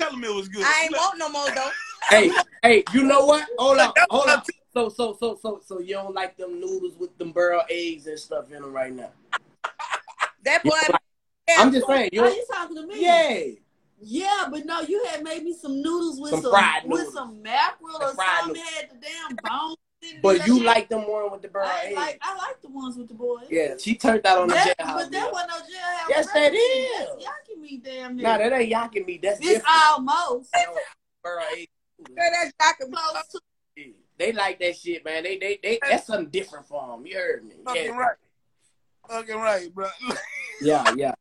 I'm telling me it was good. I ain't want no more though. hey, hey, you know what? Hold on, hold what on. So, so, so, so, so you don't like them noodles with them burl eggs and stuff in them right now? That boy. I'm just saying, you. Are you talking to me? Yeah. Yeah, but no, you had made me some noodles with Some some, fried with some mackerel The or fried something. Had the damn bones. In it. But you like them one with the burl I eggs? like I like the ones with the boys. yeah, she turned that on the That, jailhouse. but that meal. wasn't no jailhouse. Yes, that recipe. is. That's Yucky me damn near. Nah, that ain't yacking me. That's it's different. almost Burl eggs. Girl, that's shocking. close to. They like that shit, man. They, they, they. That's something different for them. You heard me? Fucking Yeah. right. Fucking right, bro. Yeah, yeah.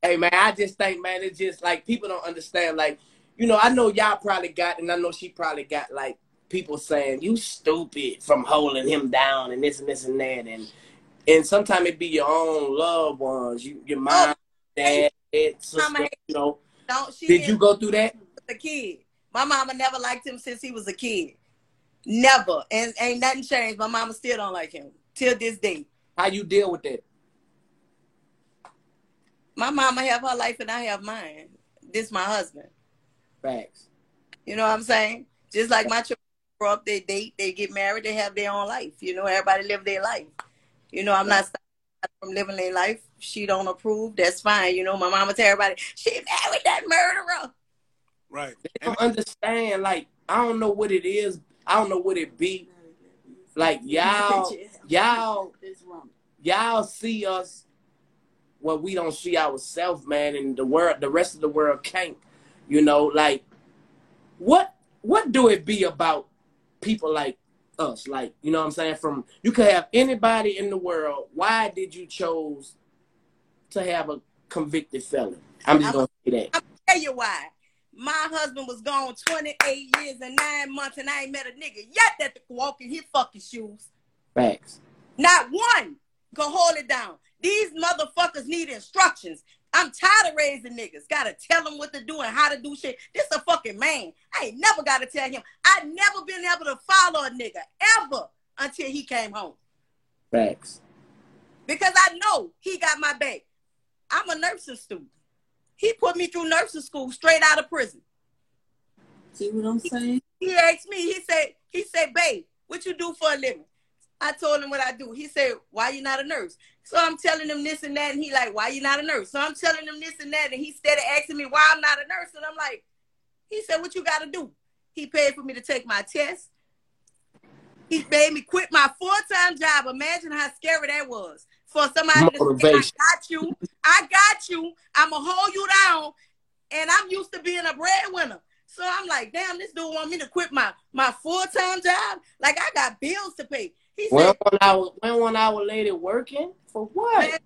Hey man, I just think, man, it's just like people don't understand. Like, you know, I know y'all probably got, and I know she probably got like people saying you stupid from holding him down and this and this and that, and and sometimes it be your own loved ones, you, your oh, mom, dad, sister, Mama hate- you know. Don't she? Did you go through that? a kid. My mama never liked him since he was a kid. Never. And ain't nothing changed. My mama still don't like him till this day. How you deal with that? My mama have her life and I have mine. This my husband. Facts. You know what I'm saying? Just like my children grow up, they date, they get married, they have their own life. You know, everybody live their life. You know, I'm not stopping from living their life. She don't approve. That's fine. You know, my mama tell everybody she married that murderer. right. They don't understand. Like, I don't know what it is. I don't know what it be. Like y'all, y'all y'all see us what we don't see ourselves, man, and the world, the rest of the world can't. You know, like what what do it be about people like us? Like, you know what I'm saying? From you could have anybody in the world. Why did you chose to have a convicted felon? I'm just gonna say that. I'll tell you why. My husband was gone 28 years and nine months, and I ain't met a nigga yet that could walk in his fucking shoes. Facts. Not one could hold it down. These motherfuckers need instructions. I'm tired of raising niggas. Gotta tell them what to do and how to do shit. This a fucking man. I ain't never gotta tell him. I never been able to follow a nigga ever until he came home. Facts. Because I know he got my back. I'm a nursing student. He put me through nursing school straight out of prison. See what I'm saying? He asked me, he said, he said, babe, what you do for a living? I told him what I do. He said, why you not a nurse? So I'm telling him this and that, and he like, why you not a nurse? So I'm telling him this and that, and he started asking me why I'm not a nurse, and I'm like, he said, what you got to do? He paid for me to take my test. He made me quit my full-time job. Imagine how scary that was for somebody to say, I got you, I got you, I'm gonna hold you down, and I'm used to being a breadwinner. So I'm like, damn, this dude want me to quit my my full time job. Like I got bills to pay. He When said one hour, when one hour lady working for what? Man,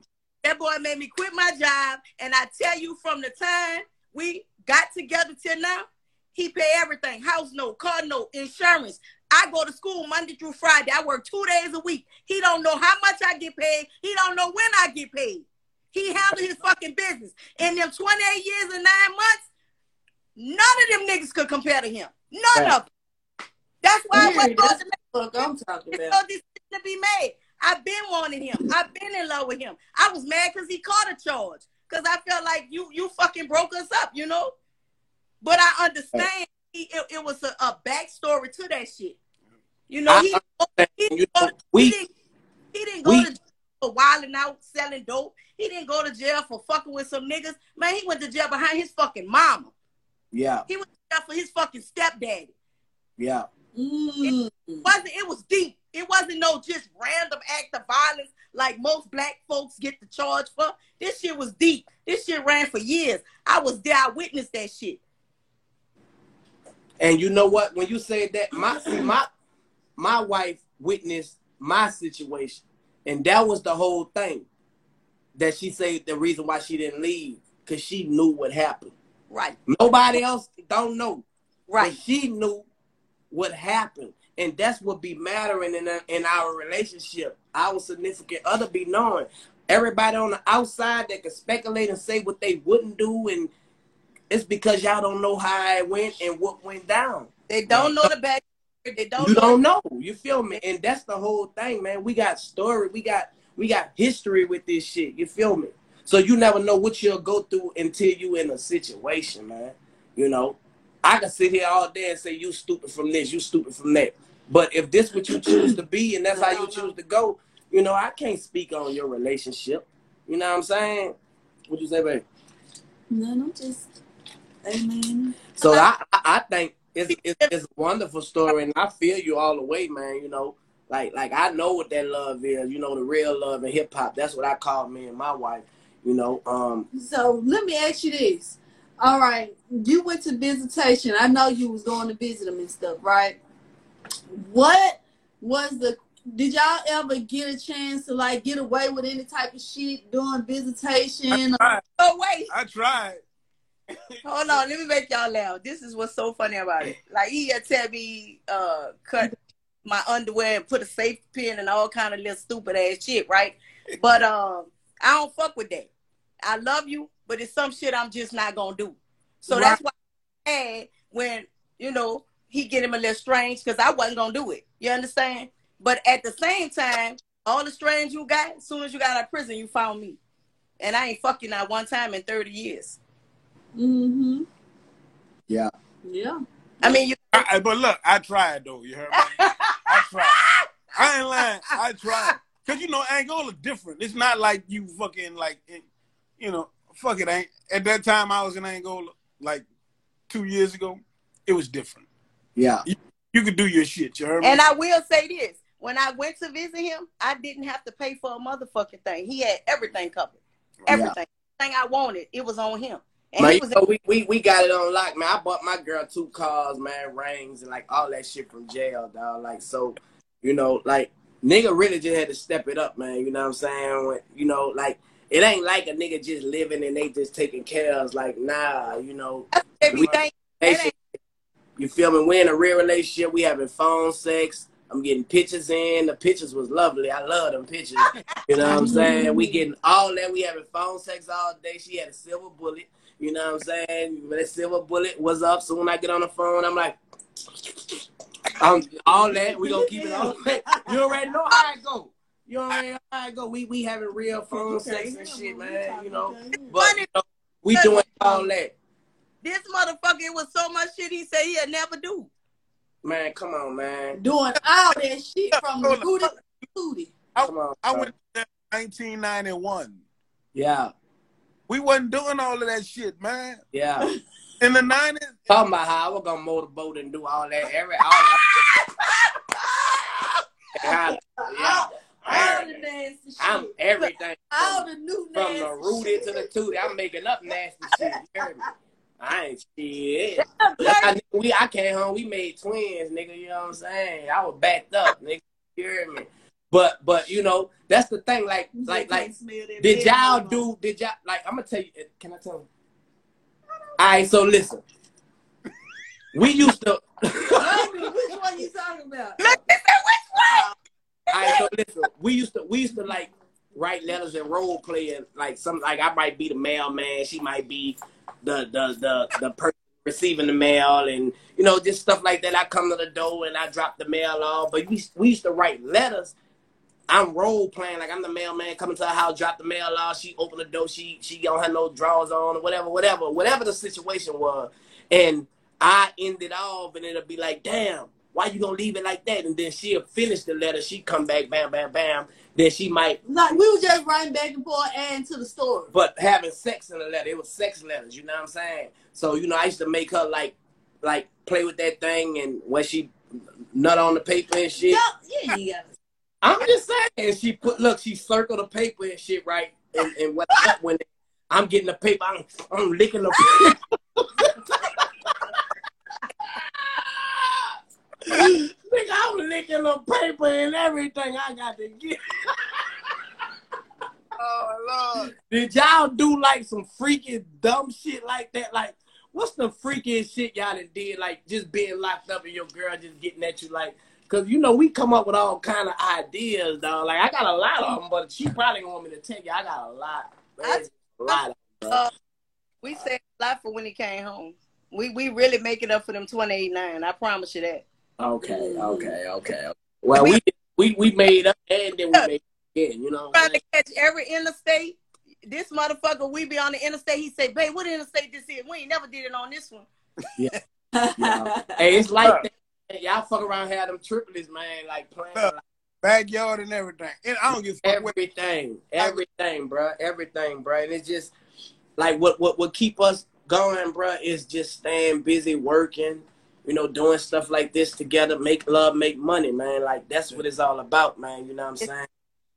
that boy made me quit my job, and I tell you, from the time we got together till now, he pay everything: house note, car note, insurance. I go to school Monday through Friday. I work two days a week. He don't know how much I get paid. He don't know when I get paid. He handle his fucking business. In them 28 years and nine months, none of them niggas could compare to him. None Right. of them. That's why I wasn't that's going to Fuck, I'm talking about. no decision to be made. I've been wanting him. I've been in love with him. I was mad because he caught a charge. Because I felt like you you fucking broke us up, you know? But I understand he, it, it was a, a backstory to that shit. You know, he, he, You didn't go, know, he, didn't, he didn't go we- to jail for wilding out, selling dope. He didn't go to jail for fucking with some niggas. Man, he went to jail behind his fucking mama. yeah, He went to jail for his fucking stepdaddy. yeah. Mm. wasn't it was deep. It wasn't no just random act of violence like most black folks get the charge for. This shit was deep. This shit ran for years. I was there. I witnessed that shit. And you know what? When you said that, my my my wife witnessed my situation, and that was the whole thing. That she said the reason why she didn't leave because she knew what happened. Right. Nobody else don't know. Right. But she knew what happened. And that's what be mattering in, our- in our relationship. Our significant other be knowing. Everybody on the outside that can speculate and say what they wouldn't do and It's because y'all don't know how it went and what went down. They don't know the back. They don't. you know don't know. You feel me? And that's the whole thing, man. We got story. We got we got history with this shit. You feel me? So you never know what you'll go through until you in a situation, man. You know, I can sit here all day and say you stupid from this, you stupid from that. But if this what you choose to be and that's how you choose to go, you know, I can't speak on your relationship. You know what I'm saying? What you say, babe? No, no, just amen. So I, I I think it's, it's it's a wonderful story, and I feel you all the way, man. You know, like like I know what that love is. You know, the real love in hip hop. That's what I call me and my wife. You know, um, So let me ask you this. All right, you went to visitation. I know you was going to visit them and stuff, right? What was the? Did y'all ever get a chance to like get away with any type of shit during visitation? Oh wait, I tried. hold on. Let me make y'all laugh. This is what's so funny about it. Like he had tell me, uh, cut my underwear and put a safety pin and all kind of little stupid ass shit, right? But um, I don't fuck with that. I love you, but it's some shit I'm just not gonna do. So Right. that's why I had when you know he get him a little strange because I wasn't gonna do it. You understand? But at the same time, all the strange you got, as soon as you got out of prison, you found me, and I ain't fucking you not one time in thirty years. Mm-hmm. yeah, Yeah. I mean, you. I, I- but look, I tried though. You heard me? I tried. I ain't lying. I tried. Cause you know Angola different. It's not like you fucking like, you know, fuck it ain't. At that time I was in Angola, like two years ago, it was different. yeah, You could do your shit. You heard me? And I will say this: when I went to visit him, I didn't have to pay for a motherfucking thing. He had everything covered. Everything. Everything I wanted, it was on him. And man. he You was know, we, we we got it on lock, man. I bought my girl two cars, man, rings and like all that shit from jail, dog. Like so, you know, like nigga really just had to step it up, man. You know what I'm saying? When, you know, like it ain't like a nigga just living and they just taking care of us. Like nah, you know, everything. They That shit- you feel me? We're in a real relationship. We having phone sex. I'm getting pictures in. The pictures was lovely. I love them pictures. You know what I'm saying? We getting all that. We having phone sex all day. She had a silver bullet. You know what I'm saying? That silver bullet was up. So when I get on the phone, I'm like, um, all that. We gonna keep it all. You already know how it go. You already know how it go. We we having real phone sex and shit, man. You know, but you know, we doing all that. This motherfucker, it was so much shit he said he'd never do. Man, come on, man. Doing all that shit from the booty to the booty. Come on. I bro. went 1991. Yeah, We wasn't doing all of that shit, man. yeah. In the 90s, Talking about how I was gonna motorboat and do all that. Every all yeah, yeah. All the nasty shit. I'm everything all the new from the shit. to the tootie. I'm making up nasty shit. You heard me? I ain't shit. I, we I came home. We made twins, nigga. You know what I'm saying? I was backed up, nigga. You heard me? But but you know that's the thing. Like like like can't smell that Did y'all do? Did y'all like? I'm gonna tell you. Can I tell you? All right. So listen. We used to. Wait a minute, which one you talking about? All right. So listen. We used to. We used to like write letters and role play and like some like I might be the mailman. She might be the the the the person receiving the mail and you know just stuff like that. I come to the door and I drop the mail off. But we we used to write letters. I'm role playing like I'm the mailman coming to her house, drop the mail off. She open the door, she she don't have no drawers on or whatever, whatever, whatever the situation was. And I end it off, and it'll be like, damn, why you gonna leave it like that? And then she'll finish the letter. She come back, bam, bam, bam. Then she might, Like we were just writing back and forth, adding to the story. but having sex in the letter, it was sex letters. You know what I'm saying? So you know, I used to make her like, like play with that thing, and when she nut on the paper and shit. Yeah, yeah, you I'm just saying. And she put, look, she circled the paper and shit, right? And, and what when I'm getting the paper, I'm, I'm licking the Nigga, I'm licking the paper and everything I got to get. oh Lord, Did y'all do like some freaking dumb shit like that? Like, what's the freakiest shit y'all done did? Like, just being locked up and your girl just getting at you like, cause you know we come up with all kind of ideas, dog. Like I got a lot of them, but she probably want me to tell you I got a lot. Man, a lot. Of. Uh, we said I for when he came home. We we really make it up for them twenty eight nine. I promise you that. Okay, okay, okay. Well, we we we made up and then we made again. You know, trying to catch every interstate. This motherfucker, we be on the interstate. He say, "Babe, what interstate this is? We ain't never did it on this one." Yeah. yeah. hey, it's like that. Y'all fuck around, have them triplets, man. Like playing. Like, backyard and everything. And I don't give everything, everything, bro, everything, bro. And it's just like what what what keep us going, bro, is just staying busy working. You know, doing stuff like this together, make love, make money, man. Like that's what it's all about, man. You know what I'm saying?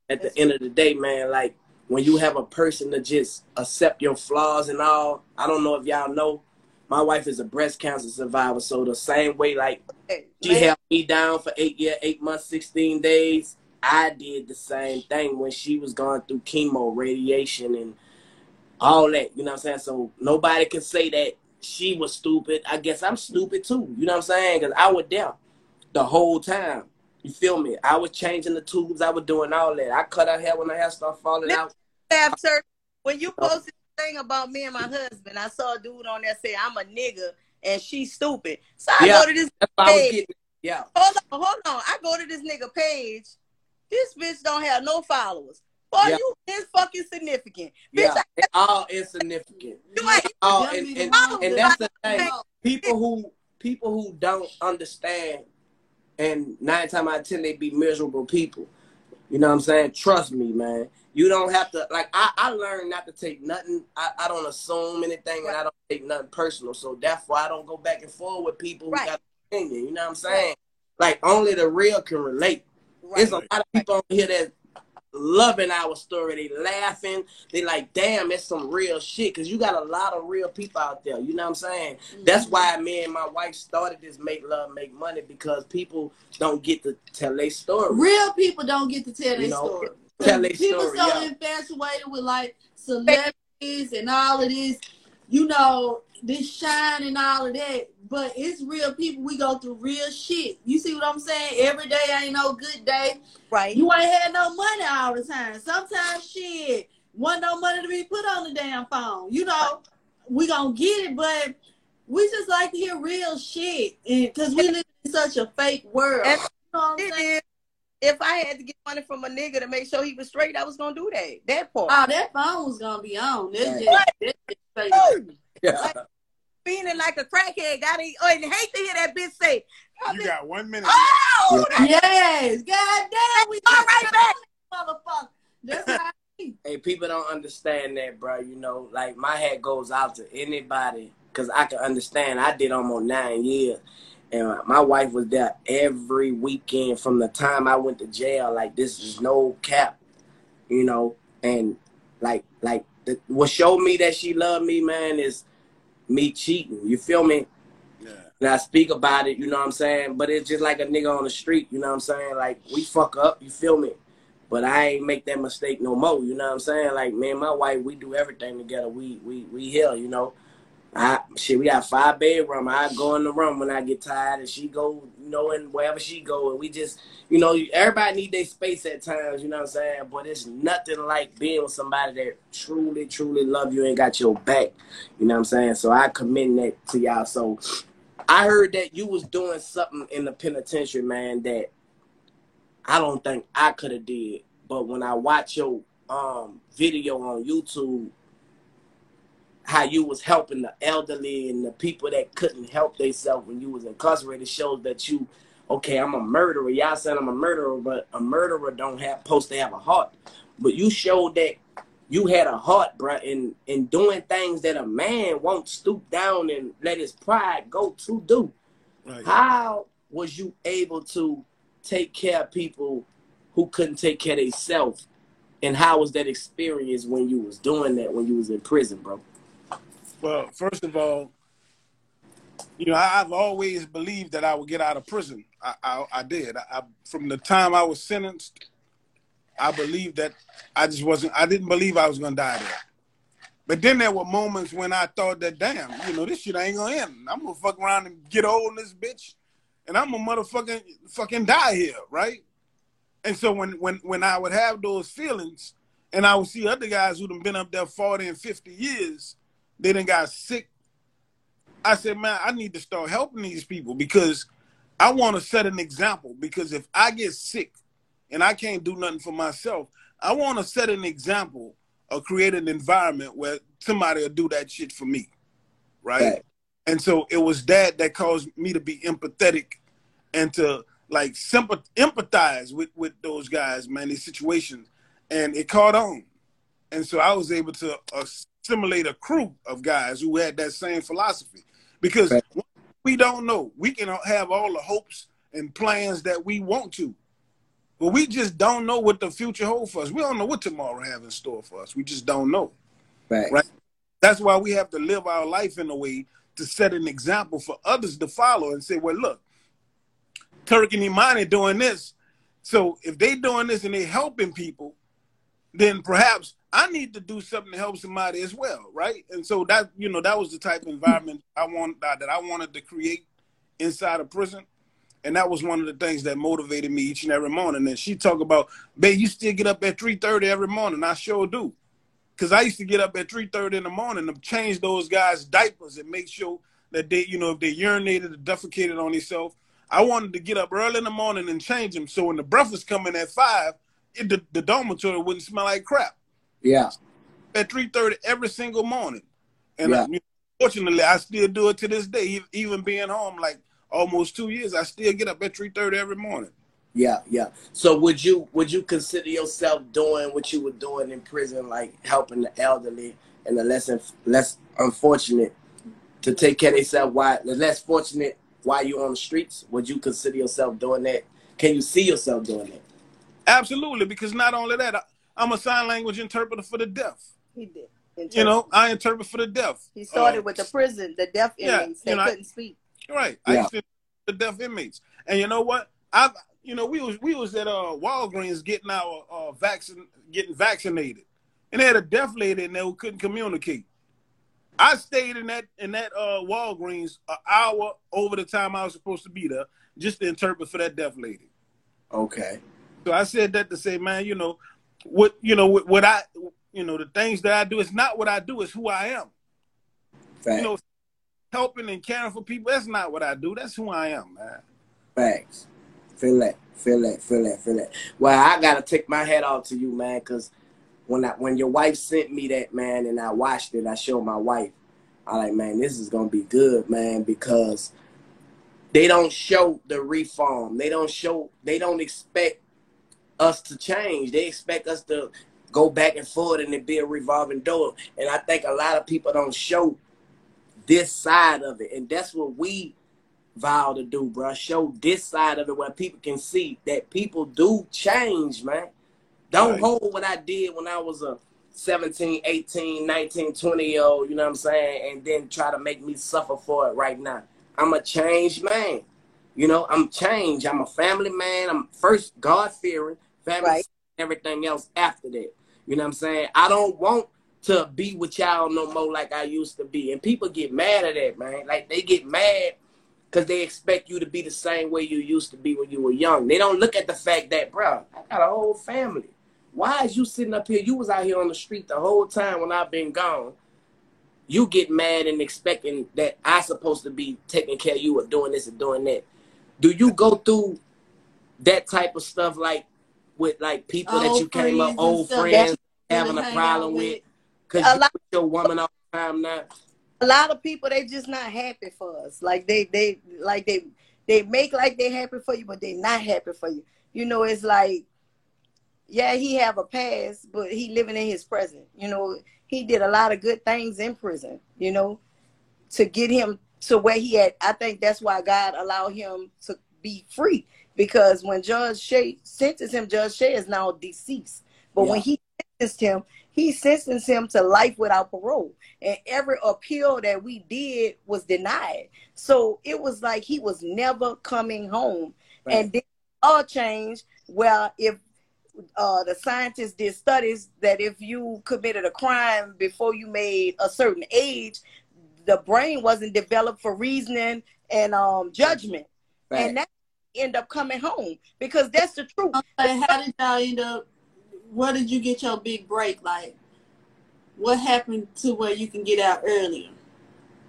At the end of the day, man, like when you have a person to just accept your flaws and all, I don't know if y'all know, my wife is a breast cancer survivor, so the same way like she held me down for eight year, eight months, sixteen days. I did the same thing when she was going through chemo, radiation, and all that. You know what I'm saying? So nobody can say that she was stupid. I guess I'm stupid too. You know what I'm saying? Because I was there the whole time. You feel me? I was changing the tubes. I was doing all that. I cut her hair when her hair started falling out. After when you oh. posted the thing about me and my husband, I saw a dude on there say I'm a nigga and she's stupid. So I yeah, go to this page. Yeah. Hold on, hold on. I go to this nigga page. This bitch don't have no followers. Boy, yeah. you is fucking significant. Yeah, bitch, they all insignificant. You ain't all, and, and, and that's the thing. People who people who don't understand, and nine times out of ten they be miserable people. You know what I'm saying? Trust me, man. You don't have to like I, I learned not to take nothing. I, I don't assume anything and I don't take nothing personal. So that's why I don't go back and forth with people right. who got opinion. You know what I'm saying? Right. Like only the real can relate. Right. There's a lot of people on here that loving our story. They laughing. They like, damn, it's some real shit. Cause you got a lot of real people out there. You know what I'm saying? Mm-hmm. That's why me and my wife started this Make Love, Make Money because people don't get to tell their story. Real people don't get to tell their story. Tell their people story. so yeah. infatuated with like celebrities and all of this, you know, this shine and all of that. But it's real people. We go through real shit. You see what I'm saying? Every day ain't no good day. Right. You ain't had no money all the time. Sometimes shit, want no money to be put on the damn phone. You know, we gonna get it, but we just like to hear real shit, because we live in such a fake world. You know if I had to get money from a nigga to make sure he was straight, I was gonna do that. That part. Oh, that phone was gonna be on. This just, this just yeah. Like, feeling like a crackhead. Gotta oh, and hate to hear that bitch say. You got one minute. Oh, yes. God damn. We all right back. Motherfucker. That's right. Hey, people don't understand that, bro. You know, like my hat goes out to anybody because I can understand. I did almost nine years, and my wife was there every weekend from the time I went to jail. Like this is no cap, you know. And like, like the, what showed me that she loved me, man, is me cheating. You feel me? Yeah. And I speak about it, you know what I'm saying? But it's just like a nigga on the street, you know what I'm saying? Like we fuck up, you feel me? But I ain't make that mistake no more, you know what I'm saying? Like me and my wife, we do everything together. We we we here, you know. I shit, we got five bedroom. I go in the room when I get tired, and she go, know, and wherever she go, and we just, you know, everybody need their space at times. You know what I'm saying? But it's nothing like being with somebody that truly, truly love you and got your back. You know what I'm saying? So I commend that to y'all. So I heard that you was doing something in the penitentiary, man, that I don't think I could have did. But when I watch your um video on YouTube how you was helping the elderly and the people that couldn't help themselves when you was incarcerated shows that you okay i'm a murderer. Y'all said i'm a murderer but a murderer don't have supposed to have a heart. But you showed that you had a heart bro in in doing things that a man won't stoop down and let his pride go to do. Right. how was you able to take care of people who couldn't take care of themselves? And how was that experience when you was doing that when you was in prison bro well, first of all, you know, I, have always believed that I would get out of prison. I, I, I did. I, from the time I was sentenced, I believed that I just wasn't. I didn't believe I was going to die there. But then there were moments when I thought that, damn, you know, this shit ain't gonna end. I'm gonna fuck around and get old in this bitch, and I'm gonna motherfucking fucking die here, right? And so when when when I would have those feelings, and I would see other guys who'd been up there 40 and 50 years, they done got sick I said, man, I need to start helping these people because I want to set an example. Because if I get sick and I can't do nothing for myself, I want to set an example or create an environment where somebody will do that shit for me. Right. Right. And so it was that that caused me to be empathetic and to like sympath- empathize with with those guys, man, these situations, and it caught on. And so I was able to uh, assimilate a crew of guys who had that same philosophy, because Right. we don't know. We can have all the hopes and plans that we want to, but we just don't know what the future holds for us. We don't know what tomorrow have in store for us. We just don't know. Right. Right. That's why we have to live our life in a way to set an example for others to follow and say, well, look, Turk and Imani doing this. So if they doing this and they helping people, then perhaps I need to do something to help somebody as well, right? And so that you know that was the type of environment I want that I wanted to create inside a prison, and that was one of the things that motivated me each and every morning. And she talked about, babe, you still get up at three thirty every morning. I sure do, because I used to get up at three thirty in the morning to change those guys' diapers and make sure that they, you know, if they urinated or defecated on themselves. I wanted to get up early in the morning and change them, so when the breakfast coming at five, it, the, the dormitory wouldn't smell like crap Yeah. at three thirty every single morning. And Yeah. uh, you know, fortunately, I still do it to this day. Even being home like almost two years, I still get up at three thirty every morning. Yeah, yeah. So would you would you consider yourself doing what you were doing in prison, like helping the elderly and the less inf- less unfortunate to take care of themselves? Why the less fortunate while you're on the streets? Would you consider yourself doing that? Can you see yourself doing that? Absolutely, because not only that, I, I'm a sign language interpreter for the deaf. He did. You know, I interpret for the deaf. he started Uh, with the prison, the deaf yeah, inmates. you they know, couldn't speak. Right. I used to the deaf inmates. And you know what? I you know, we was we was at uh Walgreens getting our uh vaccine getting vaccinated. And they had a deaf lady in there who couldn't communicate. I stayed in that in that uh Walgreens an hour over the time I was supposed to be there just to interpret for that deaf lady. Okay. So I said that to say, man, you know, what you know what, what I you know, the things that I do is not what I do, it's who I am. Facts. You know, helping and caring for people, that's not what I do. That's who I am, man. Facts. Feel that. Feel that. Feel that. Feel that. Well, I gotta take my hat off to you, man, because when I when your wife sent me that, man, and I watched it, I showed my wife. I like, man, this is gonna be good, man, because they don't show the reform. They don't show. They don't expect us to change. They expect us to go back and forth and it be a revolving door. And I think a lot of people don't show this side of it, and that's what we vow to do, bro. Show this side of it where people can see that people do change, man. Don't Right. hold what I did when I was a 17, 18, 19, 20 year old, you know what I'm saying? And then try to make me suffer for it right now. I'm a changed man. You know, I'm changed. I'm a family man. I'm first God fearing, family, Right. everything else after that. You know what I'm saying? I don't want to be with y'all no more like I used to be. And people get mad at that, man. Like they get mad because they expect you to be the same way you used to be when you were young. They don't look at the fact that, bro, I got a whole family. Why is you sitting up here? You was out here on the street the whole time when I've been gone. You get mad and expecting that I supposed to be taking care of you or doing this and doing that. Do you go through that type of stuff like with like people that you came up, old friends having a problem with? Because A you lot- with your woman all the time now. a lot of people they just not happy for us. Like they they like they they make like they happy for you, but they not happy for you. You know, it's like, yeah, he have a past, but he living in his present. You know, he did a lot of good things in prison. You know, to get him to where he at. I think that's why God allowed him to be free because when Judge Shea sentenced him, Judge Shea is now deceased. But when he sentenced him, he sentenced him to life without parole. And every appeal that we did was denied. So it was like he was never coming home. Right. And then all changed. Well, if uh, the scientists did studies that if you committed a crime before you made a certain age, the brain wasn't developed for reasoning and um, judgment. And that end up coming home because that's the truth. Okay, how did y'all end up? Where did you get your big break? Like, what happened to where you can get out earlier?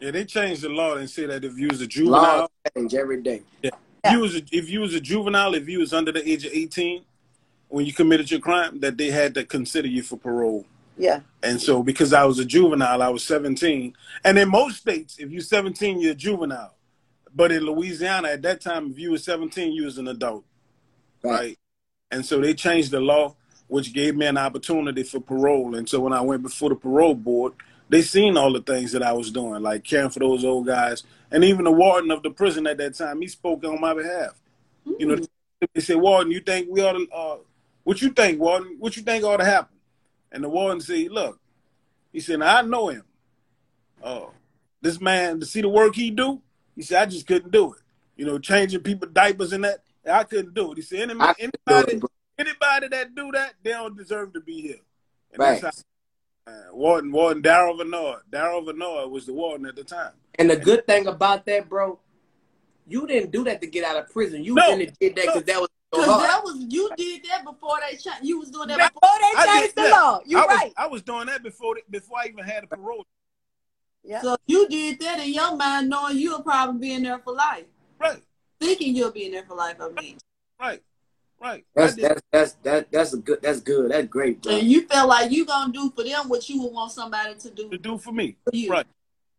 Yeah, they changed the law and say that if you was a Law juvenile, change every day. if you was a, if you was a juvenile, if you was under the age of eighteen, when you committed your crime, that they had to consider you for parole. Yeah. And so, because I was a juvenile, I was 17. And in most states, if you're 17, you're a juvenile. But in Louisiana, at that time, if you were 17, you was an adult, right? And so they changed the law, which gave me an opportunity for parole. And so when I went before the parole board, they seen all the things that I was doing, like caring for those old guys. And even the warden of the prison at that time, he spoke on my behalf. You know, they said, Warden, you think we ought to, uh, what you think, Warden? What you think ought to happen? And the warden said, look, he said, now, I know him. Uh, this man, to see the work he do, he said, I just couldn't do it. You know, changing people diapers and that, I couldn't do it. He said, any, I couldn't do anybody, it, anybody that do that, they don't deserve to be here. And Right. that's how, uh, warden, Warden Darrell Vannoy. Darrell Vannoy was the warden at the time. And the good thing about that, bro, you didn't do that to get out of prison. You No. really did that because that was Cause heart. that was you did that before they cha- you was doing that Before before. they changed the law. You're was, right. I was doing that before before I even had a parole. Yeah. So you did that in your mind, knowing you'll probably be in there for life, Right, thinking you'll be in there for life. I mean, right, right. That's that's that's that that's a good that's good. That's great, bro. and you felt like you gonna do for them what you would want somebody to do to do for me. for you. Right.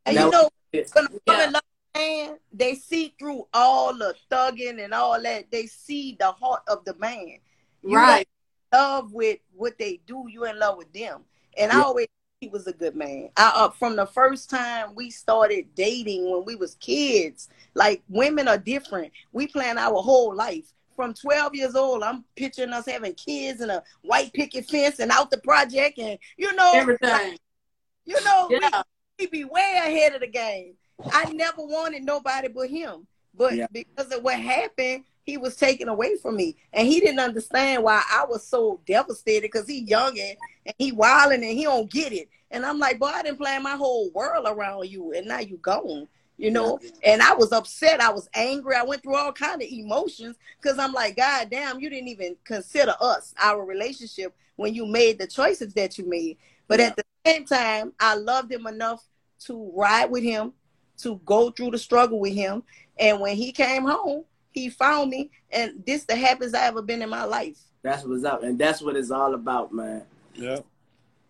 And Now- you know, Yeah. when a woman Yeah. love man, they see through all the thugging and all that. They see the heart of the man. You Right. in love with what they do. You in love with them. And I always he was a good man. I uh, from the first time we started dating when we was kids. Like women are different. We plan our whole life. From 12 years old, I'm picturing us having kids and a white picket fence and out the project and you know Everything. you know, we- Yeah. he be way ahead of the game. I never wanted nobody but him. But Yeah. because of what happened, he was taken away from me. And he didn't understand why I was so devastated because he young and, he wilding and he don't get it. And I'm like, boy, I didn't plan my whole world around you and now you gone. You know, and I was upset. I was angry. I went through all kind of emotions because I'm like, God damn, you didn't even consider us, our relationship, when you made the choices that you made. But Yeah. at the same time, I loved him enough to ride with him, to go through the struggle with him. And when he came home, he found me, and this the happiest I ever been in my life. That's what's up, and that's what it's all about, man. Yeah.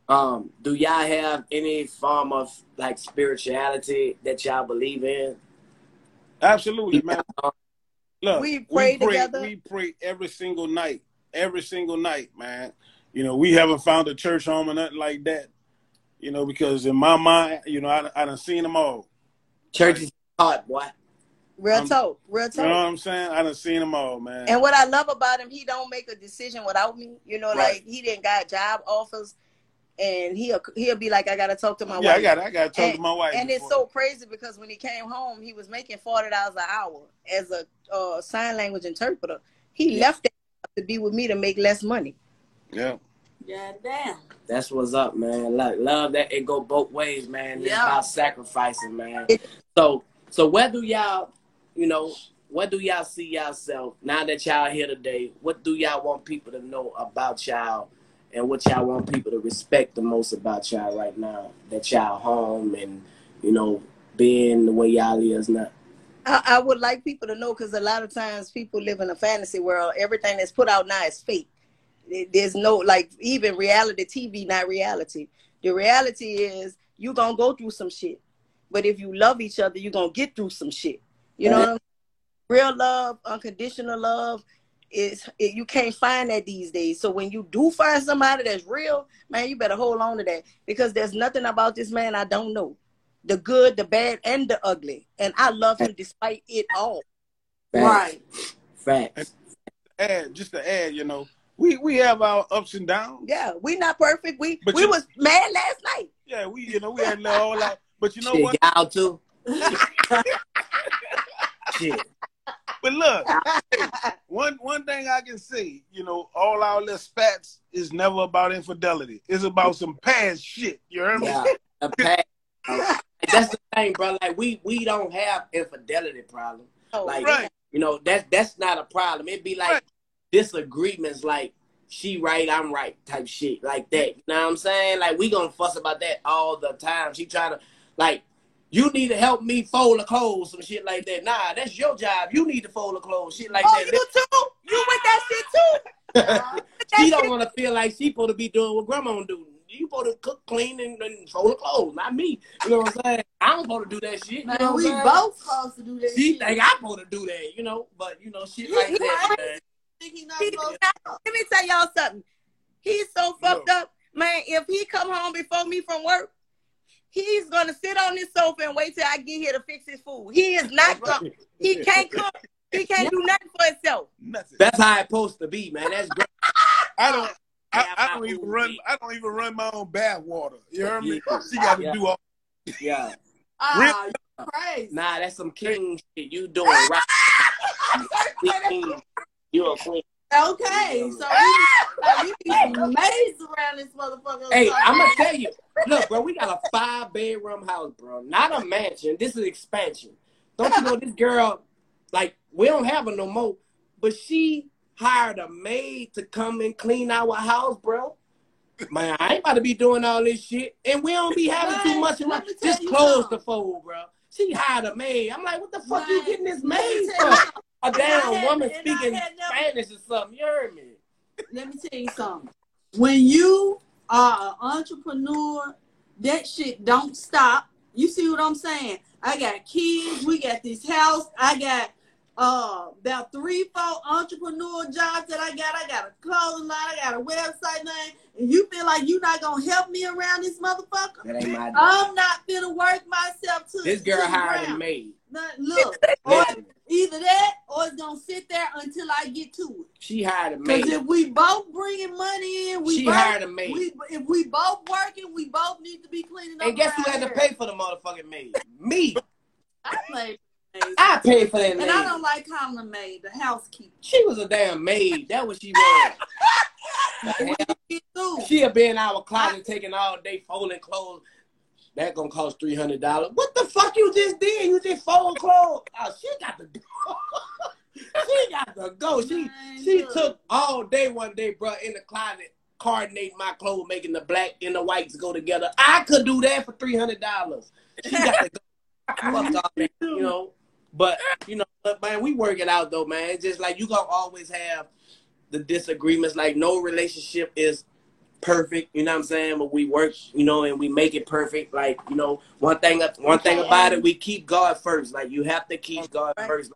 Um, do y'all have any form of like spirituality that y'all believe in? Absolutely, man. Look, We pray together. We pray every single night, every single night, man. You know, we haven't found a church home or nothing like that. You know, because in my mind, you know, I, I done seen them all. Church is hard, boy. Real Um, talk, real talk. You know what I'm saying? I done seen them all, man. And what I love about him, he don't make a decision without me. You know, Right. like he didn't got job offers, and he'll he'll be like, I gotta talk to my yeah, I wife. got, I got to talk And- to my wife. and it's so crazy because when he came home, he was making forty dollars an hour as a uh, sign language interpreter. He Yeah. left that to be with me to make less money. Yeah. Yeah, damn. That's what's up, man. Like love that it go both ways, man. It's Yeah. about sacrificing, man. So so where do y'all, you know, what do y'all see yourself now that y'all here today? What do y'all want people to know about y'all, and what y'all want people to respect the most about y'all right now? That y'all home and you know being the way y'all is now. I, I would like people to know because a lot of times people live in a fantasy world. Everything that's put out now is fake. There's no like even reality TV, not reality. The reality is you're gonna go through some shit, but if you love each other, you're gonna get through some shit. You know, Right. what I'm real love, unconditional love is it, you can't find that these days. So when you do find somebody that's real, man, you better hold on to that because there's nothing about this man I don't know. The good, the bad, and the ugly, and I love him despite it all. Right. Facts. Add, just to add, you know, we, we have our ups and downs. Yeah, we not perfect. We But we you- was mad last night. Yeah, we, you know, we had all that. But you know Shit, what? y'all too. Shit. But look, one one thing I can say, you know, all our little spats is never about infidelity. It's about some past shit. You heard me? Yeah, a past. That's the thing, bro. Like we we don't have infidelity problem. Oh, Like Right. you know that's that's not a problem. It'd be like Right. disagreements, like she right, I'm right, type shit, like that. You know what I'm saying? Like we gonna fuss about that all the time. She trying to like you need to help me fold the clothes, some shit like that. Nah, that's your job. You need to fold the clothes, shit like Oh, that. you too? You with that shit too? she don't want to feel like she supposed to be doing what grandma do. You supposed to cook, clean, and, and fold the clothes, not me. You know what I'm saying? I don't supposed to do that shit. You know Man, we I'm saying? both supposed to do that. She shit. think I'm supposed to do that, you know, but you know, shit like that. Man. he not He- supposed Let me tell y'all something. He's so fucked up, man. If he come home before me from work, he's gonna sit on this sofa and wait till I get here to fix his food. He is not. Gonna, he can't cook. He can't do nothing for himself. Nothing. That's how it's supposed to be, man. That's great. I don't. I, I don't even run. I don't even run my own bath water. You heard me? Yeah. She got to Yeah. do all. Yeah. Ah, you crazy. Nah, that's some king shit. You doing right. You king. You a queen. Okay, so we, like, we need some around this motherfucker. Hey, I'm gonna tell you. Look, bro, we got a five bedroom house, bro. Not a mansion. This is expansion. Don't you know this girl? Like, we don't have her no more, but she hired a maid to come and clean our house, bro. Man, I ain't about to be doing all this shit, and we don't be having too much. let around. Just you close something. the fold, bro. She hired a maid. I'm like, what the fuck are you getting this maid for? You something. A damn had- woman speaking never- Spanish or something. You heard me? Let me tell you something. When you are an entrepreneur, that shit don't stop. You see what I'm saying? I got kids. We got this house. I got uh about three, four entrepreneur jobs that I got. I got a clothing line. I got a website name. And you feel like you not gonna help me around this motherfucker? That ain't my. I'm not gonna work myself to This girl the hired a maid. Look, or Listen, either that or it's gonna sit there until I get to it. she hired a maid. Maid. if we both bringing money in, we She both, hired a maid. We, if we both working, we both need to be cleaning up. And guess who had to pay for the motherfucking maid? Me. I paid. for. I paid for that maid. and I don't like calling her maid, the housekeeper. She was a damn maid. That was she was. She'll be in our closet taking all day folding clothes. That gonna cost three hundred dollars. What the fuck you just did? You just fold clothes? Oh, she got to go. she got to go. She she took all day one day, bro, in the closet, coordinating my clothes, making the black and the whites go together. I could do that for three hundred dollars. She got to go. That, you know. But you know, but man, we work it out though, man. It's just like you gonna always have the disagreements. Like no relationship is perfect, you know what I'm saying? But we work, you know, and we make it perfect. Like, you know, one thing one thing about it, we keep God first. Like you have to keep God first.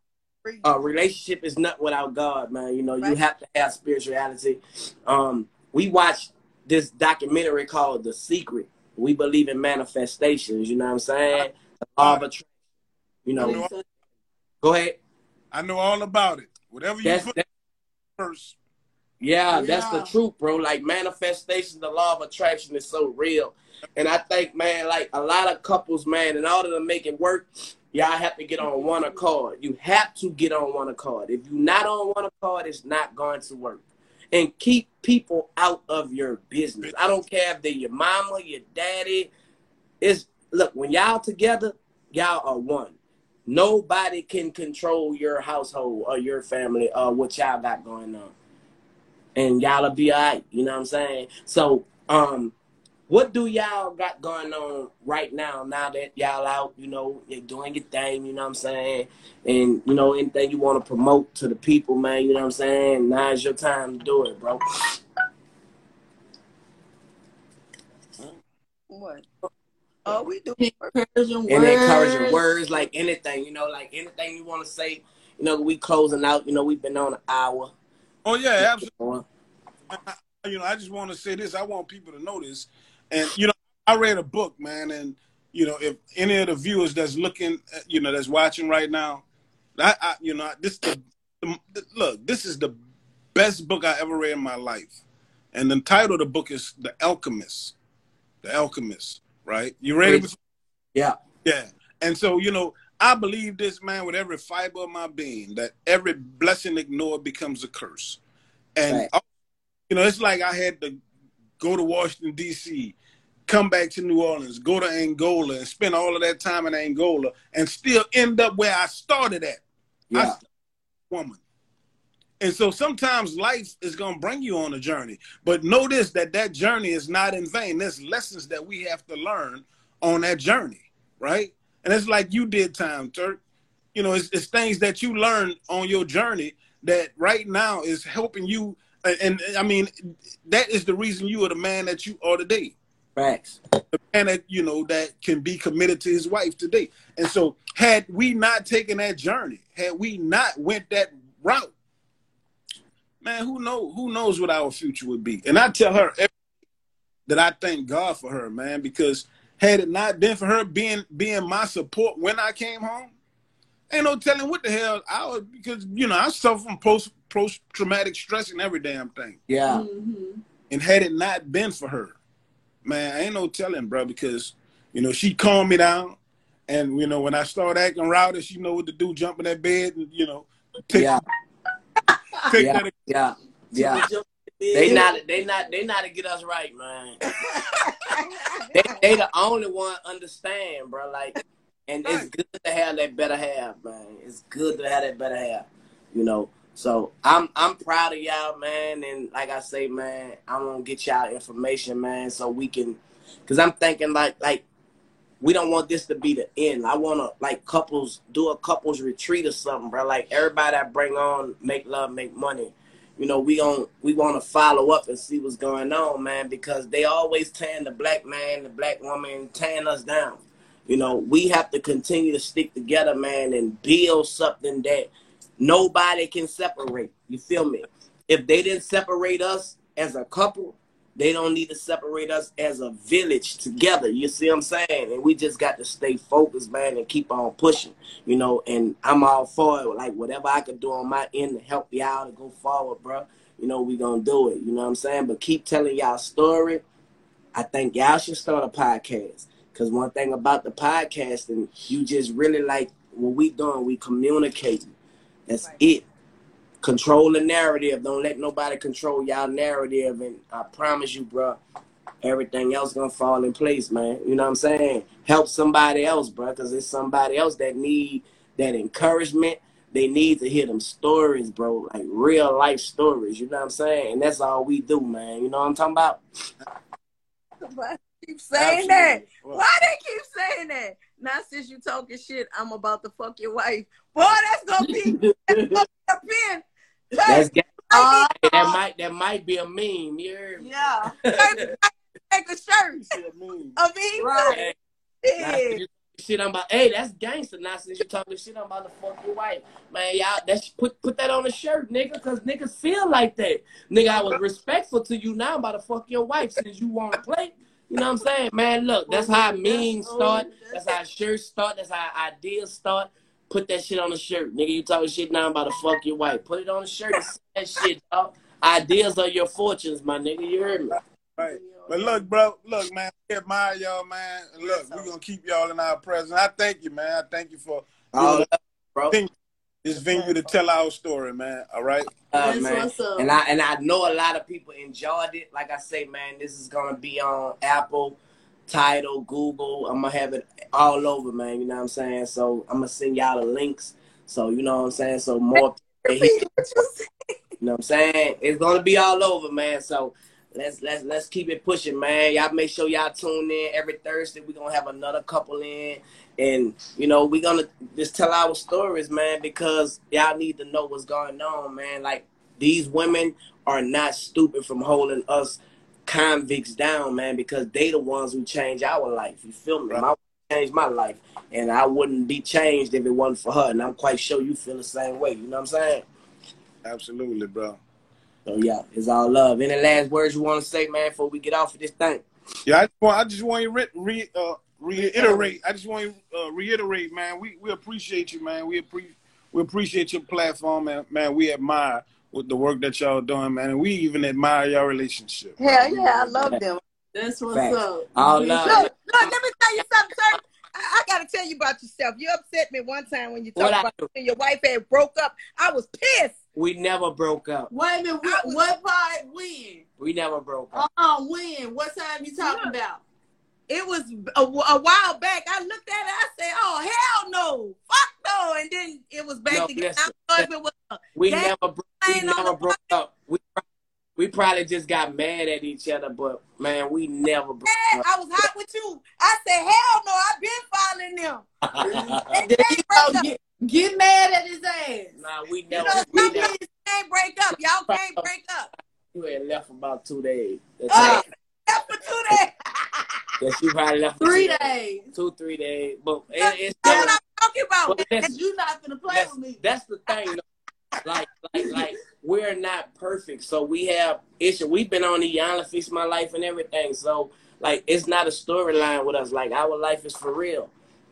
A relationship is not without God, man. You know, you have to have spirituality. Um, we watched this documentary called The Secret. We believe in manifestations, you know what I'm saying? The law of attraction. You know, go ahead. I know all about it. Whatever you That's put that, first. Yeah, that's the truth, bro. Like manifestation, the law of attraction is so real. And I think, man, like a lot of couples, man, in order to make it work, y'all have to get on one accord. You have to get on one accord. If you're not on one accord, it's not going to work. And keep people out of your business. I don't care if they're your mama, your daddy. It's look, when y'all together, y'all are one. Nobody can control your household or your family or what y'all got going on and y'all'll be alright. You know what I'm saying? So, um, what do y'all got going on right now? Now that y'all out, you know, you're doing your thing. You know what I'm saying? And you know, anything you want to promote to the people, man. You know what I'm saying? Now's your time to do it, bro. What? Oh, we do. Encouraging words. And words. encouraging words, like anything, you know, like anything you want to say. You know, we closing out. You know, we've been on an hour. Oh yeah, absolutely. Or- you know, I just want to say this. I want people to know this. And you know, I read a book, man, and you know, if any of the viewers that's looking, uh, you know, that's watching right now, I, I you know, this the, the look. This is the best book I ever read in my life, and the title of the book is The Alchemist. The Alchemist, right? You read it? Yeah. Yeah. And so, you know, I believe this, man, with every fiber of my being, that every blessing ignored becomes a curse. And, Right. you know, it's like I had to go to Washington, D.C., come back to New Orleans, go to Angola, and spend all of that time in Angola, and still end up where I started at. I started a woman. And so sometimes life is going to bring you on a journey. But notice that that journey is not in vain. There's lessons that we have to learn on that journey, right? And it's like you did time, Turk. You know, it's, it's things that you learned on your journey that right now is helping you. And, and I mean, that is the reason you are the man that you are today. Facts. The man that you know that can be committed to his wife today. And so, had we not taken that journey, had we not went that route, man, who know who knows what our future would be? And I tell her every, that I thank God for her, man, because had it not been for her being being my support when I came home, ain't no telling what the hell I would because you know I suffer from post post traumatic stress and every damn thing. Yeah. Mhm. And had it not been for her, man, ain't no telling, bro, because you know she calmed me down, and you know when I start acting rowdy, she know what to do, jump in that bed, and you know take Yeah. take Yeah. that. Yeah. Yeah. They not they not they not to get us right, man. they they the only one understand, bro. Like, and it's good to have that better half, man. It's good to have that better half, you know. So I'm I'm proud of y'all, man. And like I say, man, I'm gonna get y'all information, man, so we can, cause I'm thinking like like we don't want this to be the end. I wanna like couples do a couples retreat or something, bro. Like everybody I bring on, make love, make money you know, we on we want to follow up and see what's going on, man, because they always tearing the black man, the black woman, tearing us down. You know, we have to continue to stick together, man, and build something that nobody can separate. You feel me? If they didn't separate us as a couple, they don't need to separate us as a village together. You see what I'm saying? And we just got to stay focused, man, and keep on pushing. You know, and I'm all for it. Like whatever I can do on my end to help y'all to go forward, bro. You know, we gonna do it. You know what I'm saying? But keep telling y'all story. I think y'all should start a podcast. Cause one thing about the podcasting, you just really like what we doing, we communicating. That's Right. it. Control the narrative. Don't let nobody control y'all narrative. And I promise you, bro, everything else gonna fall in place, man. You know what I'm saying? Help somebody else, bro, because it's somebody else that need that encouragement. They need to hear them stories, bro, like real life stories. You know what I'm saying? And that's all we do, man. You know what I'm talking about? Why they keep saying that? Absolutely. Well, Why they keep saying that? Now since you talking shit, I'm about to fuck your wife. Boy, that's gonna be that's gonna be a pin. That's Uh, that might that might be a meme. You heard me? yeah. Make a shirt A meme. of me. Right. Yeah. shit I'm about hey, that's gangster. Now since you talking shit, I'm about to fuck your wife. Man, y'all that's put put that on a shirt, nigga, cause niggas feel like that. Nigga, I was respectful to you now I'm about to fuck your wife since you wanna play. You know what I'm saying? Man, look, that's how memes start, that's how shirts start, that's how ideas start. Put that shit on the shirt. Nigga, you talking shit now I'm about to fuck your wife. Put it on the shirt and say that shit, dog. Ideas are your fortunes, my nigga. You heard me. right. But look, bro, look, man, we admire y'all, man. And look, we're gonna keep y'all in our presence. I thank you, man. I thank you for All giving love, bro. this venue to tell our story, man. All right. Uh, That's man. And I and I know a lot of people enjoyed it. Like I say, man, this is gonna be on Apple, Title, Google. I'm gonna have it all over, man. You know what I'm saying? So I'm gonna send y'all the links. So you know what I'm saying? So more You know what I'm saying? It's gonna be all over, man. So let's let's let's keep it pushing, man. Y'all make sure y'all tune in every Thursday. We're gonna have another couple in. And you know, we're gonna just tell our stories, man, because y'all need to know what's going on, man. Like these women are not stupid from holding us convicts down, man, because they the ones who change our life. You feel me? Right. My changed my life. And I wouldn't be changed if it wasn't for her. And I'm quite sure you feel the same way. You know what I'm saying? Absolutely, bro. So yeah, it's all love. Any last words you want to say, man, before we get off of this thing? Yeah, I just want, I just want to re, re, uh, reiterate. I just want to uh, reiterate, man. We we appreciate you, man. We appreciate we appreciate your platform, man. Man, we admire with the work that y'all doing, man, and we even admire your relationship. Hell yeah, I love them. That's what's Facts. up. All love. Look, look, let me tell you something, sir. I, I gotta tell you about yourself. You upset me one time when you What talked about when your wife had broke up. I was pissed. We never broke up. Wait a minute. What, what part? When? We never broke up. Uh, when? What time you talking Look. about? It was a, a while back. I looked at it. I said, "Oh hell no, fuck no!" And then it was back No, together. I don't know if it was We That never bro- we never broke up. We we probably just got mad at each other, but man, we never broke up. I was hot with you. I said, "Hell no, I've been following them." There Can't you break go. up. Get, Get mad at his ass. nah, we You never. know, we some never can't break up. Y'all can't break up. you had left about two days. That's Uh, it. For two days. Yes, you probably left Three days. two, three days. But it, That's it's what I'm talking about. listen, You not gonna play that's, with me. that's the thing. Like, like, like, we're not perfect, so we have issue. We've been on the Iyanla fix my life and everything, so like, it's not a storyline with us. Like, our life is for real.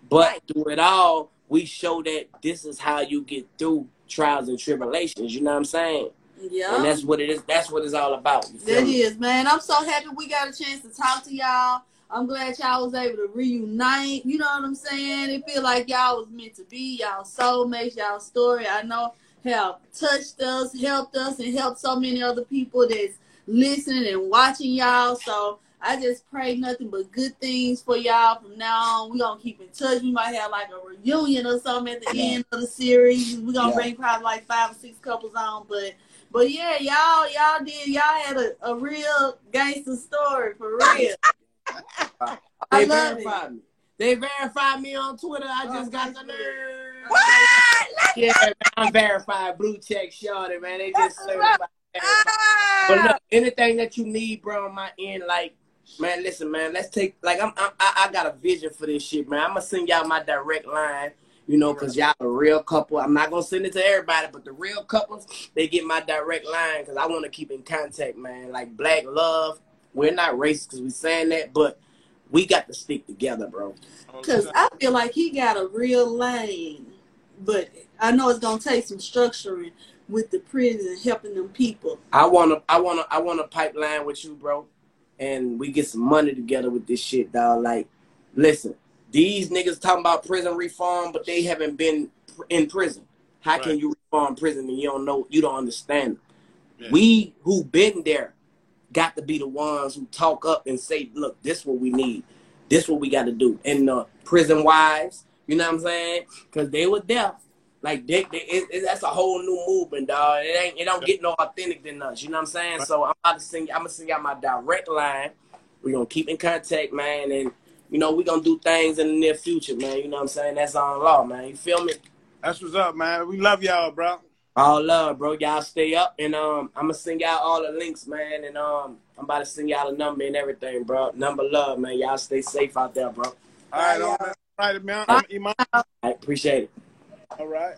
But Right. through it all, we show that this is how you get through trials and tribulations. You know what I'm saying? Yeah. And that's what it is. That's what it's all about. You feel That me? is, man. I'm so happy we got a chance to talk to y'all. I'm glad y'all was able to reunite. You know what I'm saying? It feel like y'all was meant to be. Y'all soulmates, y'all story. I know have touched us, helped us, and helped so many other people that's listening and watching y'all. So I just pray nothing but good things for y'all from now on. we gonna keep in touch. We might have like a reunion or something at the end of the series. We're gonna Yeah. bring probably like five or six couples on, but but yeah, y'all, y'all did, y'all had a, a real gangster story for real. I They love verified me. They verified me on Twitter. I just Oh, got the nerve. What? Yeah, man, I'm verified. Blue check shorty, man. They just certified. Ah. But look, anything that you need, bro, on my end, like, man, listen, man, let's take, like, I'm, I'm I, I got a vision for this shit, man. I'm gonna send y'all my direct line, you know, cause y'all a real couple. I'm not gonna send it to everybody, but the real couples, they get my direct line, cause I want to keep in contact, man. Like Black Love, we're not racist, cause we saying that, but we got to stick together, bro. Cause I feel like he got a real lane, but I know it's gonna take some structuring with the prison helping them people. I wanna, I wanna, I wanna pipeline with you, bro, and we get some money together with this shit, dog. Like, listen, these niggas talking about prison reform, but they haven't been pr- in prison. How can you reform prison and you don't know, you don't understand? Yeah. We who been there got to be the ones who talk up and say, look, this what we need. This what we got to do. And the prison wives, you know what I'm saying? Because they were there. Like they, they it, it- that's a whole new movement, dog. It ain't, it don't get no authentic than us. You know what I'm saying? So I'm about to sing. I'm gonna sing out my direct line. We're gonna keep in contact, man, and you know we gonna do things in the near future, man. You know what I'm saying? That's on law, man. You feel me? That's what's up, man. We love y'all, bro. All love, bro. Y'all stay up, and um, I'm gonna send y'all all the links, man, and um, I'm about to send y'all the number and everything, bro. Number love, man. Y'all stay safe out there, bro. All right, Bye, all y'all. right, man. I'm Iman. I appreciate it. All right.